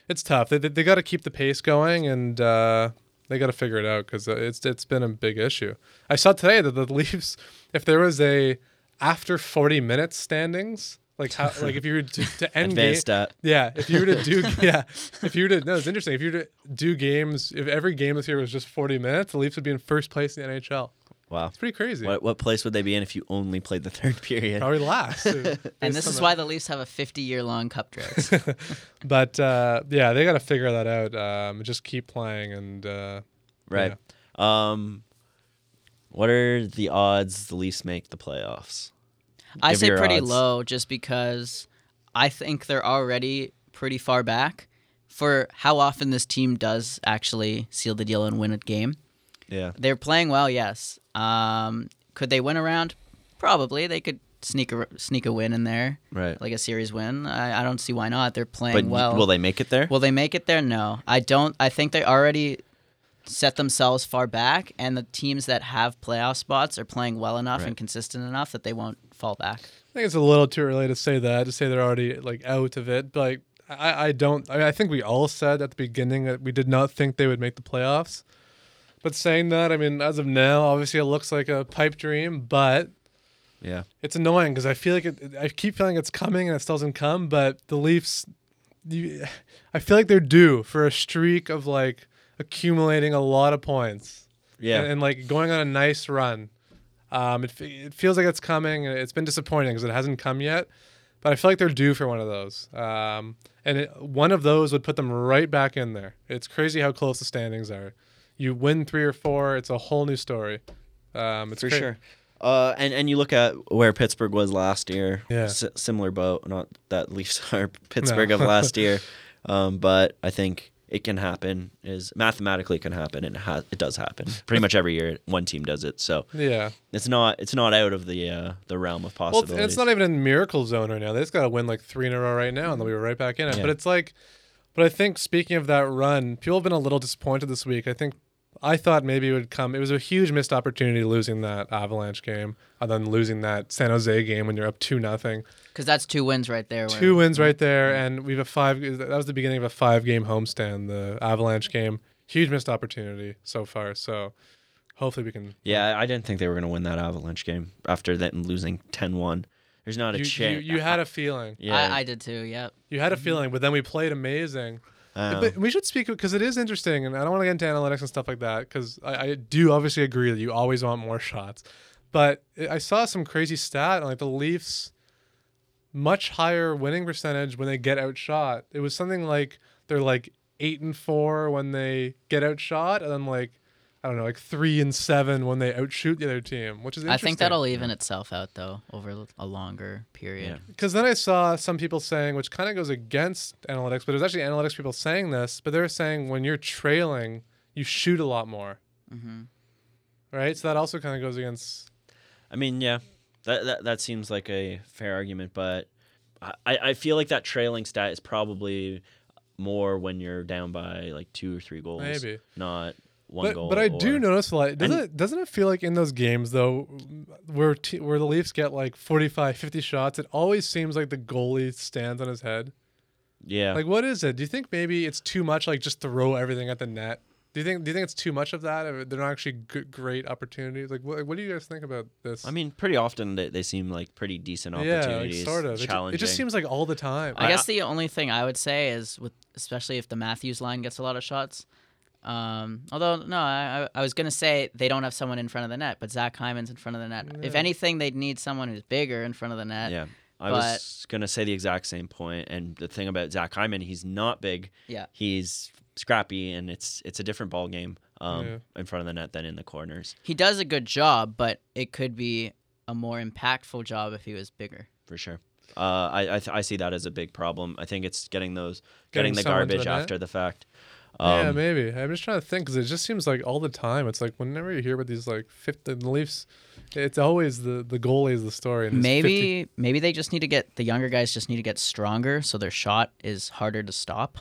it's tough. They they, they got to keep the pace going and uh, they got to figure it out because uh, it's it's been a big issue. I saw today that the Leafs, if there was a after 40 minutes standings, like how like if you were to, to end game, stat. yeah, if you were to do yeah, if you were to no, it's interesting. If you were to do games, if every game this year was just 40 minutes, the Leafs would be in first place in the NHL. Wow. It's pretty crazy. What what place would they be in if you only played the third period? Probably last. and this is why the Leafs have a 50 year long cup drought. But uh, yeah, they got to figure that out. Um, just keep playing and uh, Right. Um, what are the odds the Leafs make the playoffs? I Give say pretty odds. low just because I think they're already pretty far back for how often this team does actually seal the deal and win a game. Yeah. They're playing well, yes. Um, could they win a round? Probably. They could sneak a sneak a win in there, Right. like a series win. I, I don't see why not. They're playing but well. will they make it there? Will they make it there? No, I don't. I think they already set themselves far back, and the teams that have playoff spots are playing well enough Right. and consistent enough that they won't fall back. I think it's a little too early to say that. To say they're already like out of it, but like, I I don't. I, mean, I think we all said at the beginning that we did not think they would make the playoffs. But saying that, I mean, as of now, obviously it looks like a pipe dream, but yeah. it's annoying because I feel like it, I keep feeling it's coming and it still doesn't come. But the Leafs, you, I feel like they're due for a streak of like accumulating a lot of points. Yeah. and, and, like going on a nice run. Um, it, it feels like it's coming. and It's been disappointing because it hasn't come yet, but I feel like they're due for one of those. Um, and it, one of those would put them right back in there. It's crazy how close the standings are. You win three or four, it's a whole new story. Um, it's for cra- sure. Uh, and and you look at where Pittsburgh was last year. Yeah. S- similar boat. Not that Leafs are Pittsburgh No. of last year, um, but I think it can happen. Is mathematically can happen, and it has it does happen pretty much every year. One team does it, so Yeah. it's not it's not out of the uh, the realm of Well, possibilities. it's, it's not even in miracle zone right now. They just got to win like three in a row right now, and they'll be right back in it. Yeah. But it's like, but I think speaking of that run, people have been a little disappointed this week. I think I thought maybe it would come. It was a huge missed opportunity losing that Avalanche game, and then losing that San Jose game when you're up two nothing. Because that's two wins right there. where- Two wins right there, and we have a five. That was the beginning of a five game homestand. The Avalanche game, huge missed opportunity so far. So hopefully we can. yeah, I didn't think they were going to win that Avalanche game after that losing 10-1. There's not a You, you, chance. you had a feeling. yeah. I, I did too. Yep. You had a mm-hmm. feeling, but then we played amazing. Um, But we should speak because it is interesting, and I don't want to get into analytics and stuff like that because I, I do obviously agree that you always want more shots. But I I saw some crazy stat on like the Leafs much higher winning percentage when they get outshot. It was something like they're like eight and four when they get outshot, and then like I don't know, like three and seven when they outshoot the other team, which is I think that'll even itself out though over a longer period. Yeah. Because then I saw some people saying, which kind of goes against analytics, but it was actually analytics people saying this, but they're saying when you're trailing, you shoot a lot more. hmm Right? So that also kind of goes against. I mean, yeah, that, that that seems like a fair argument, but I, I feel like that trailing stat is probably more when you're down by like two or three goals, Maybe. not one But, goal. but I do or- notice like doesn't And- it, doesn't it feel like in those games though where te- where the Leafs get like 45 50 shots it always seems like the goalie stands on his head. Yeah, Like what is it? Do you think maybe it's too much like just throw everything at the net? Do you think do you think it's too much of that? Or They're not actually good, great opportunities. Like what, what do you guys think about this? I mean, pretty often they, they seem like pretty decent opportunities. yeah, like sort of. It, ju- challenging. it just seems like all the time. I I- guess the only thing I would say is with especially if the Matthews line gets a lot of shots. Um, although no, I, I I was gonna say they don't have someone in front of the net, but Zach Hyman's in front of the net. If anything, they'd need someone who's bigger in front of the net. Yeah. I but- was gonna say the exact same point, and the thing about Zach Hyman, he's not big. Yeah. He's scrappy, and it's it's a different ball game um, Yeah. in front of the net than in the corners He does a good job, but it could be a more impactful job if he was bigger. for sure. Uh, I I, th- I see that as a big problem. I think it's getting those Getting getting, the garbage the after the fact. Yeah, Um, maybe. I'm just trying to think because it just seems like all the time. It's like whenever you hear about these like 50 the Leafs, it's always the the goalie is the story. and his 50 Maybe maybe they just need to get the younger guys just need to get stronger so their shot is harder to stop.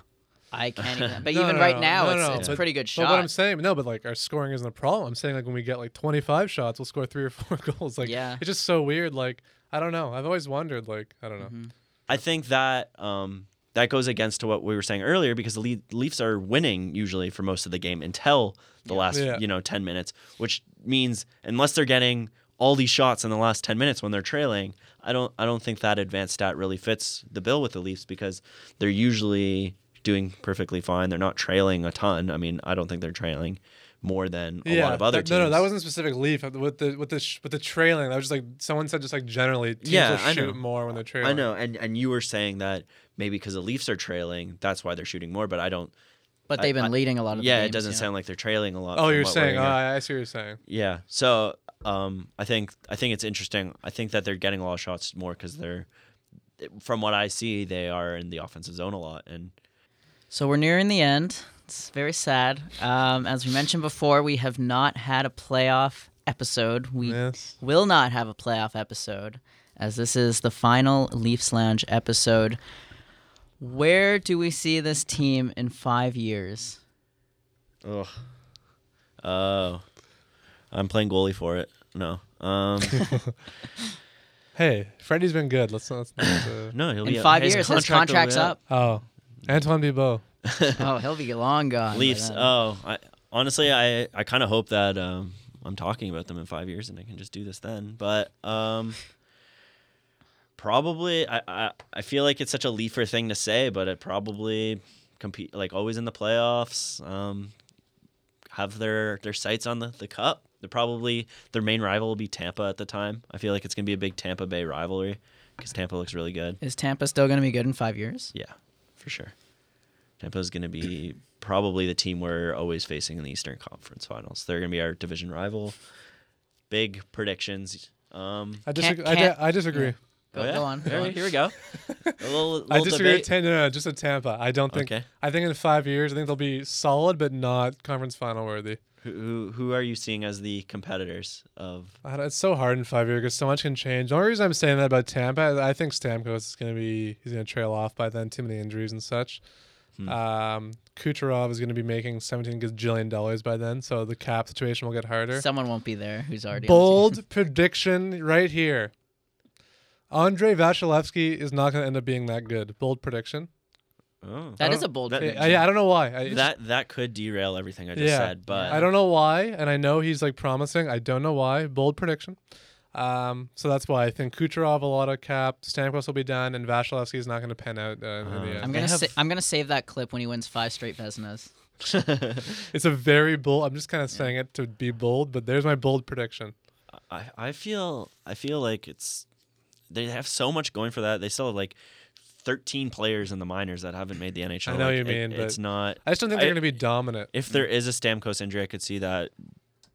I can't even. But No, even no, right no, now, no, it's, no, it's a pretty good shot. But what I'm saying, no, but like our scoring isn't a problem. I'm saying like when we get like 25 shots, we'll score three or four goals. Like, Yeah. it's just so weird. Like, I don't know. I've always wondered. Like, I don't know. Mhm. I think that um, that goes against to what we were saying earlier because the Le- Leafs are winning usually for most of the game until the last Yeah. you know ten minutes, which means unless they're getting all these shots in the last ten minutes when they're trailing, I don't I don't think that advanced stat really fits the bill with the Leafs because they're usually doing perfectly fine. They're not trailing a ton. I mean, I don't think they're trailing more than a lot of other that- teams. No, no, that wasn't specific Leaf uh, with the with the sh- with the trailing. That was just like someone said, just like generally, teams Yeah, will I shoot know. more when they're trailing. I know, and and you were saying that maybe because the Leafs are trailing, that's why they're shooting more. But I don't. But they've been I- leading a lot of the yeah, it doesn't yeah. sound like they're trailing a lot. Oh, you're saying? Oh. I, I see what you're saying. yeah. So um, I think I think it's interesting. I think that they're getting a lot of shots more because they're, from what I see, they are in the offensive zone a lot. And So we're nearing the end. It's very sad. Um, as we mentioned before, we have not had a playoff episode. We Yes. will not have a playoff episode, as this is the final Leafs Lounge episode. Where do we see this team in five years? ugh, oh, I'm playing goalie for it. No, um, Hey, Freddie's been good. Let's not. Let's, not, uh, no, he'll In be five his years, his contract contract's up. oh, Antoine Bibeau. Oh, he'll be long gone. Leafs. Oh, I honestly, I I kind of hope that um, I'm talking about them in five years and I can just do this then. But um, probably, I, I I feel like it's such a Leafer thing to say, but it probably compete like always in the playoffs. Um, have their their sights on the the cup. They're probably their main rival will be Tampa at the time. I feel like it's gonna be a big Tampa Bay rivalry because Tampa looks really good. Is Tampa still going to be good in five years? Yeah, for sure. Tampa's going to be probably the team we're always facing in the Eastern Conference Finals. They're going to be our division rival. Big predictions. Um, I Can't- disagree. I, can't- di- I disagree. Go, oh, yeah? go on. Go Here, on. here we go. A little, little I disagree. With debate. Tam- no, no, just at Tampa. I don't think. Okay. I think in five years, I think they'll be solid, but not conference final worthy. Who, who, who are you seeing as the competitors of? I don't- It's so hard in five years because so much can change. The only reason I'm saying that about Tampa, I think Stamkos is going to be he's going to trail off by then. Too many injuries and such. Hmm. Um, Kucherov is going to be making 17 gazillion dollars by then, so the cap situation will get harder. Someone won't be there who's already on the team. Bold prediction right here. Andrei Vasilevskiy is not going to end up being that good. Bold prediction. Oh. That I is a bold that- prediction. I, yeah, I don't know why. I, That that could derail everything I just Yeah. said, but I don't know why, and I know he's like promising. I don't know why. Bold prediction. Um, so that's why I think Kucherov a lot of cap, Stamkos will be done, and Vasilevskiy is not going to pen out uh, in Uh, the I'm gonna have- sa- I'm gonna save that clip when he wins five straight Vezinas. It's a very bold. I'm just kind of saying it to be bold, but there's my bold prediction. I, I feel I feel like it's they have so much going for that. They still have like 13 players in the minors that haven't made the NHL. I know Like, you it- mean, but- it's not. I just don't think they're going to be dominant. If there is a Stamkos injury, I could see that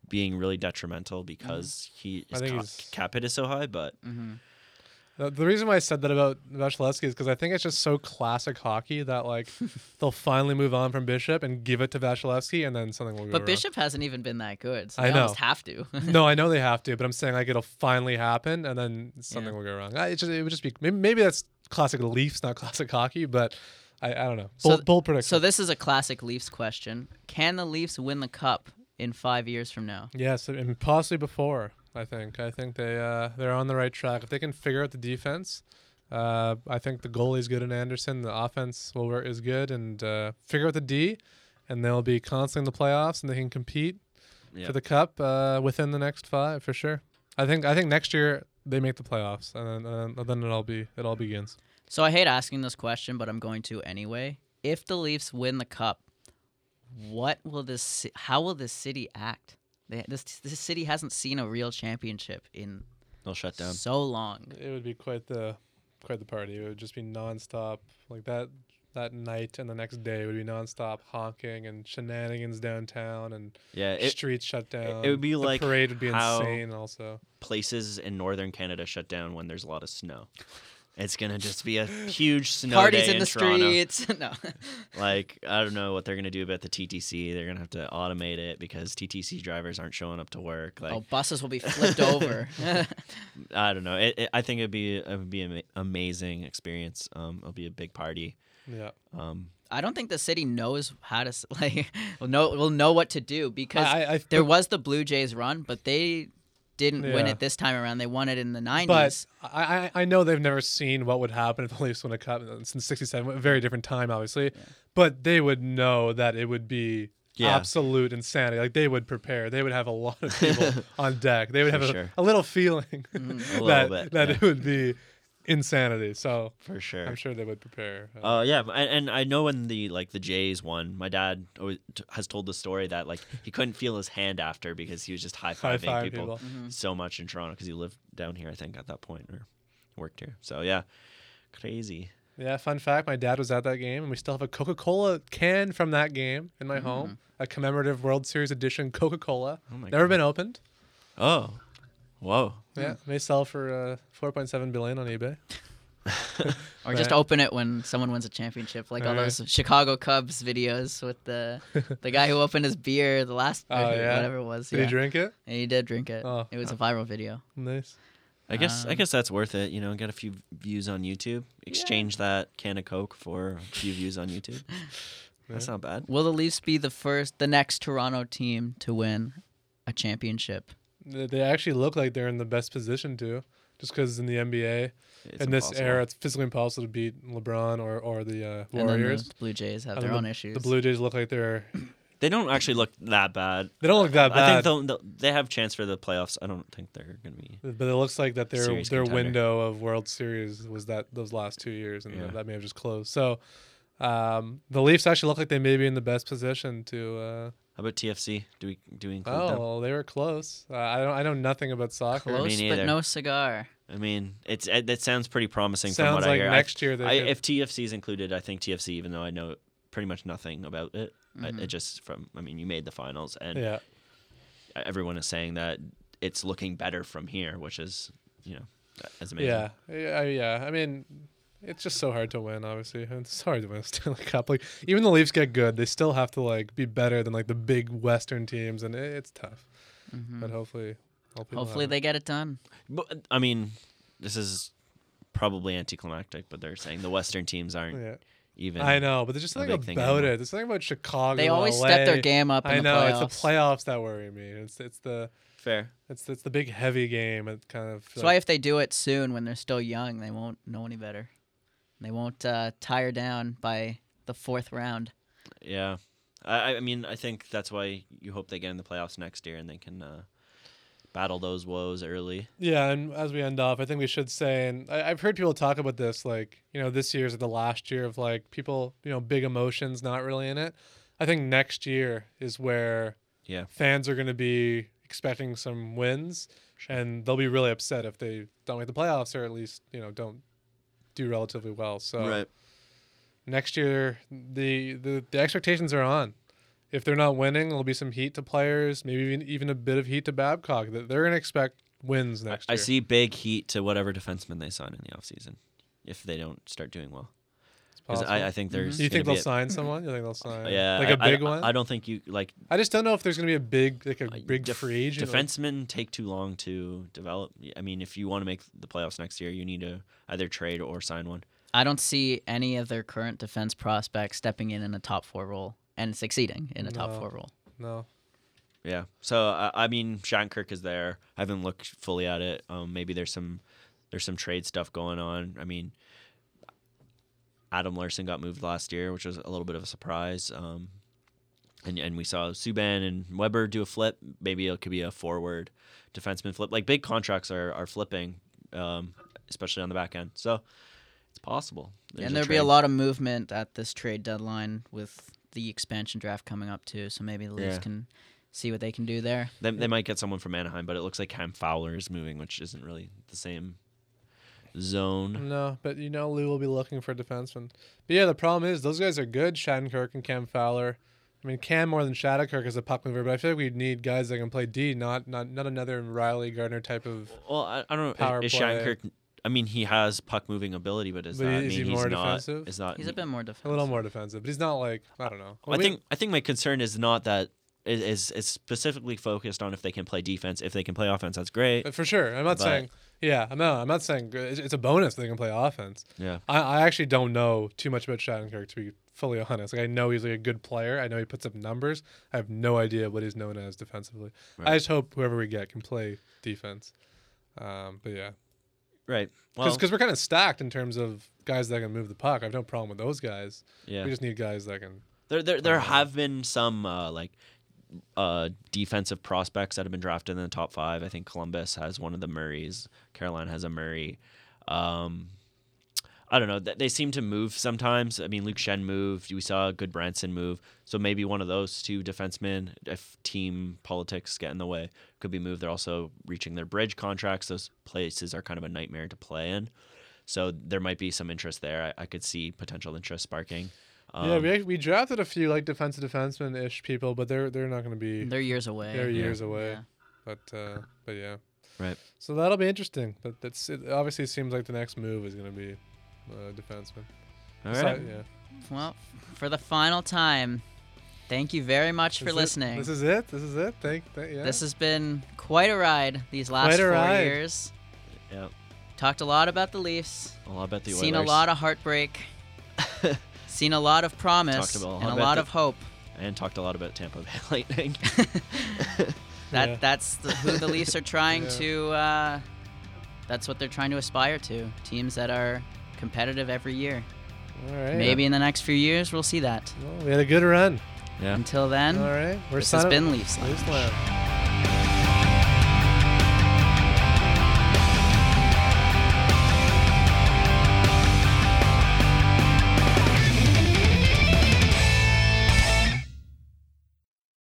being really detrimental because he his think ca- he's- cap hit is so high. But Mm-hmm. The, reason why I said that about Vasilevskiy is because I think it's just so classic hockey that like they'll finally move on from Bishop and give it to Vasilevskiy, and then something will go wrong. But wrong. Bishop hasn't even been that good. So I they know. almost have to. no, I know they have to, but I'm saying like it'll finally happen, and then something Yeah. will go wrong. I, it, just, it would just be maybe, maybe that's classic Leafs, not classic hockey, but I, I don't know. So Bold, bold prediction. So this is a classic Leafs question. Can the Leafs win the cup in five years from now? Yes, and possibly before. I think. I think they uh, they're on the right track. If they can figure out the defense, uh, I think the goalie's good in Andersen. The offense will work is good, and uh, figure out the D, and they'll be constantly in the playoffs, and they can compete Yeah. for the cup uh, within the next five for sure. I think. I think next year they make the playoffs, and then, and then it all be it all begins. So I hate asking this question, but I'm going to anyway. If the Leafs win the cup, what will this? How will this city act? They, this this city hasn't seen a real championship in They'll shut down. so long. It would be quite the quite the party. It would just be nonstop like that. That night and the next day would be nonstop honking and shenanigans downtown and Yeah, it, streets shut down. it would be the like parade would be how- insane. Also, places in northern Canada shut down when there's a lot of snow. It's gonna just be a huge snow Parties day in the Toronto. streets. no. Like I don't know what they're gonna do about the TTC. They're gonna have to automate it because TTC drivers aren't showing up to work. Like oh, buses will be flipped over. I don't know. It, it, I think it'd be it would be an amazing experience. Um, it'll be a big party. yeah. Um, I don't think the city knows how to like will know will know what to do because I, I, I there was the Blue Jays run, but they didn't win it this time around. They won it in the nineties. I, I I know they've never seen what would happen if the Leafs win a cup since '67. A very different time, obviously, but they would know that it would be Yeah. absolute insanity. Like they would prepare. They would have a lot of people on deck. They would For have a, sure. a little feeling mm-hmm. a little that bit, that yeah, it would be insanity. So for sure. I'm sure they would prepare. Uh, uh yeah, and, and I know when the like the Jays won, my dad always t- has told the story that like he couldn't feel his hand after because he was just high fiving High-five people, people. Mm-hmm. so much in Toronto because he lived down here, I think, at that point or worked here. So yeah, crazy. Yeah, fun fact: my dad was at that game, and we still have a Coca-Cola can from that game in my mm. home, a commemorative World Series edition Coca-Cola. Oh Never God. been opened. Oh, whoa. Yeah, may sell for uh, 4.7 billion on eBay. Or just open it when someone wins a championship, like all Right. those Chicago Cubs videos with the the guy who opened his beer the last Oh, yeah? whatever it was. Did yeah. you drink it? And he did drink it. Oh. It was a viral video. Nice. I guess I Um, guess that's worth it. You know, get a few views on YouTube. Exchange that can of Coke for a few views on YouTube. That's not bad. Will the Leafs be the first, the next Toronto team to win a championship? They they actually look like they're in the best position to, just because in the NBA It's in this impossible. era it's physically impossible to beat LeBron or or the uh, And Warriors. the Blue Jays have I their own the, issues. The Blue Jays look like they're They don't actually look that bad. they don't look that bad. I think they'll, they'll, they have chance for the playoffs. I don't think they're gonna be. But it looks like that their their contender. window of World Series was that those last two years, and Yeah. that may have just closed. So um, the Leafs actually look like they may be in the best position to. Uh, How about TFC? Do we do we include oh, them? well, they were close. Uh, I don't I know nothing about soccer. Close, but neither. no cigar. I mean, it's it, that sounds pretty promising from Sounds what like I hear. I- next year they I, could- if TFC is included, I think TFC, even though I know pretty much nothing about it, I, it just from I mean, you made the finals, and Yeah, everyone is saying that it's looking better from here, which is you know as amazing. yeah, yeah, yeah. I mean, it's just so hard to win. Obviously, it's hard to win a Stanley Cup. Like even the Leafs get good, they still have to like be better than like the big Western teams, and it, it's tough. Mhm. But hopefully, hopefully, they'll Hopefully have they get it done. But I mean, this is probably anticlimactic, but they're saying the Western teams aren't Yeah. even. I know, but there's just something big thing about anymore. it. There's something about Chicago. They always LA. step their game up in I know playoffs. it's the playoffs that worry me. It's it's the Fair. it's it's the big heavy game. It kind of That's why if they do it soon when they're still young, they won't know any better. They won't uh, tire down by the fourth round. Yeah. I, I mean, I think that's why you hope they get in the playoffs next year and they can uh, battle those woes early. Yeah, and as we end off, I think we should say, and I, I've heard people talk about this, like you know, this year's the last year of like people, you know, big emotions not really in it. I think next year is where Yeah. fans are going to be expecting some wins, and they'll be really upset if they don't make the playoffs or at least you know don't do relatively well. So next year, the, the the expectations are on. If they're not winning, there'll be some heat to players, maybe even even a bit of heat to Babcock. That They're going to expect wins next I year. see big heat to whatever defenseman they sign in the offseason if they don't start doing well. It's 'Cause possible. I, I think there's. Do you think they'll a- sign someone? You think they'll sign? Yeah, like I- a I- big I, one. I don't think you like I just don't know if there's going to be a big, like a big def- free agent. like- defensemen take too long to develop. I mean, if you want to make the playoffs next year, you need to either trade or sign one. I don't see any of their current defense prospects stepping in in a top four role and succeeding in a top four role. No. Yeah. So I, I mean, Shattenkirk is there. I haven't looked fully at it. Um, maybe there's some there's some trade stuff going on. I mean, Adam Larsson got moved last year, which was a little bit of a surprise. Um, and and we saw Subban and Weber do a flip. Maybe it could be a forward defenseman flip. Like big contracts are are flipping, um, especially on the back end. So it's possible. There's and there'll be a lot of movement at this trade deadline with the expansion draft coming up too. So maybe the Leafs Yeah. can see what they can do there. They, they might get someone from Anaheim, but it looks like Cam Fowler is moving, which isn't really the same zone. No, but you know Lou will be looking for defensemen. But yeah, the problem is those guys are good, Shattenkirk and Cam Fowler. I mean, Cam more than Shattenkirk is a puck mover, but I feel like we need guys that can play D, not not not another Rielly Gardiner type of. Well, I, I don't know. Power is play. Shattenkirk? I mean, he has puck moving ability, but does But that is he mean more he's not? defensive? Is not? He's a bit more defensive. A little more defensive, but he's not like I don't know. I we- think I think my concern is not that is is is specifically focused on if they can play defense. If they can play offense, that's great. For sure. I'm not But- saying. Yeah, I'm not. I'm not saying it's, a bonus they can play offense. Yeah. I, I actually don't know too much about Shattenkirk to be fully honest. Like I know he's like a good player. I know he puts up numbers. I have no idea what he's known as defensively. I just hope whoever we get can play defense. Um, but yeah, Right. Well, because we're kind of stacked in terms of guys that can move the puck. I have no problem with those guys. yeah. We just need guys that can. There, there, there have been some uh, like uh, defensive prospects that have been drafted in the top five. I think Columbus has one of the Murrays. Carolina has a Murray. Um, I don't know. Th- They seem to move sometimes. I mean, Luke Shen moved. We saw a Gudbranson move. So maybe one of those two defensemen, if team politics get in the way, could be moved. They're also reaching their bridge contracts. Those places are kind of a nightmare to play in. So there might be some interest there. I, I could see potential interest sparking. Yeah, Um, we we drafted a few like defensive defenseman ish people, but they're they're not going to be. They're years away. They're years away. Yeah. But uh, but yeah. Right. So that'll be interesting. But that's it obviously seems like the next move is going to be uh, defenseman. All right. So- yeah. Well, for the final time, thank you very much for This is- listening. This is it. This is it. Thank. thank yeah. This has been quite a ride these last Quite a four ride. years. Yeah. Talked a lot about the Leafs. A lot about the Oilers. seen a lot of heartbreak. seen a lot of promise Talked a lot and a lot the- of hope. and talked a lot about Tampa Bay Lightning. That Yeah. that's the, who the Leafs are trying Yeah. to. Uh, that's what they're trying to aspire to. Teams that are competitive every year. All right. Maybe in the next few years we'll see that. Well, we had a good run. yeah. Until then, All right. We're this has been Leafs Lounge. Leafs Lounge.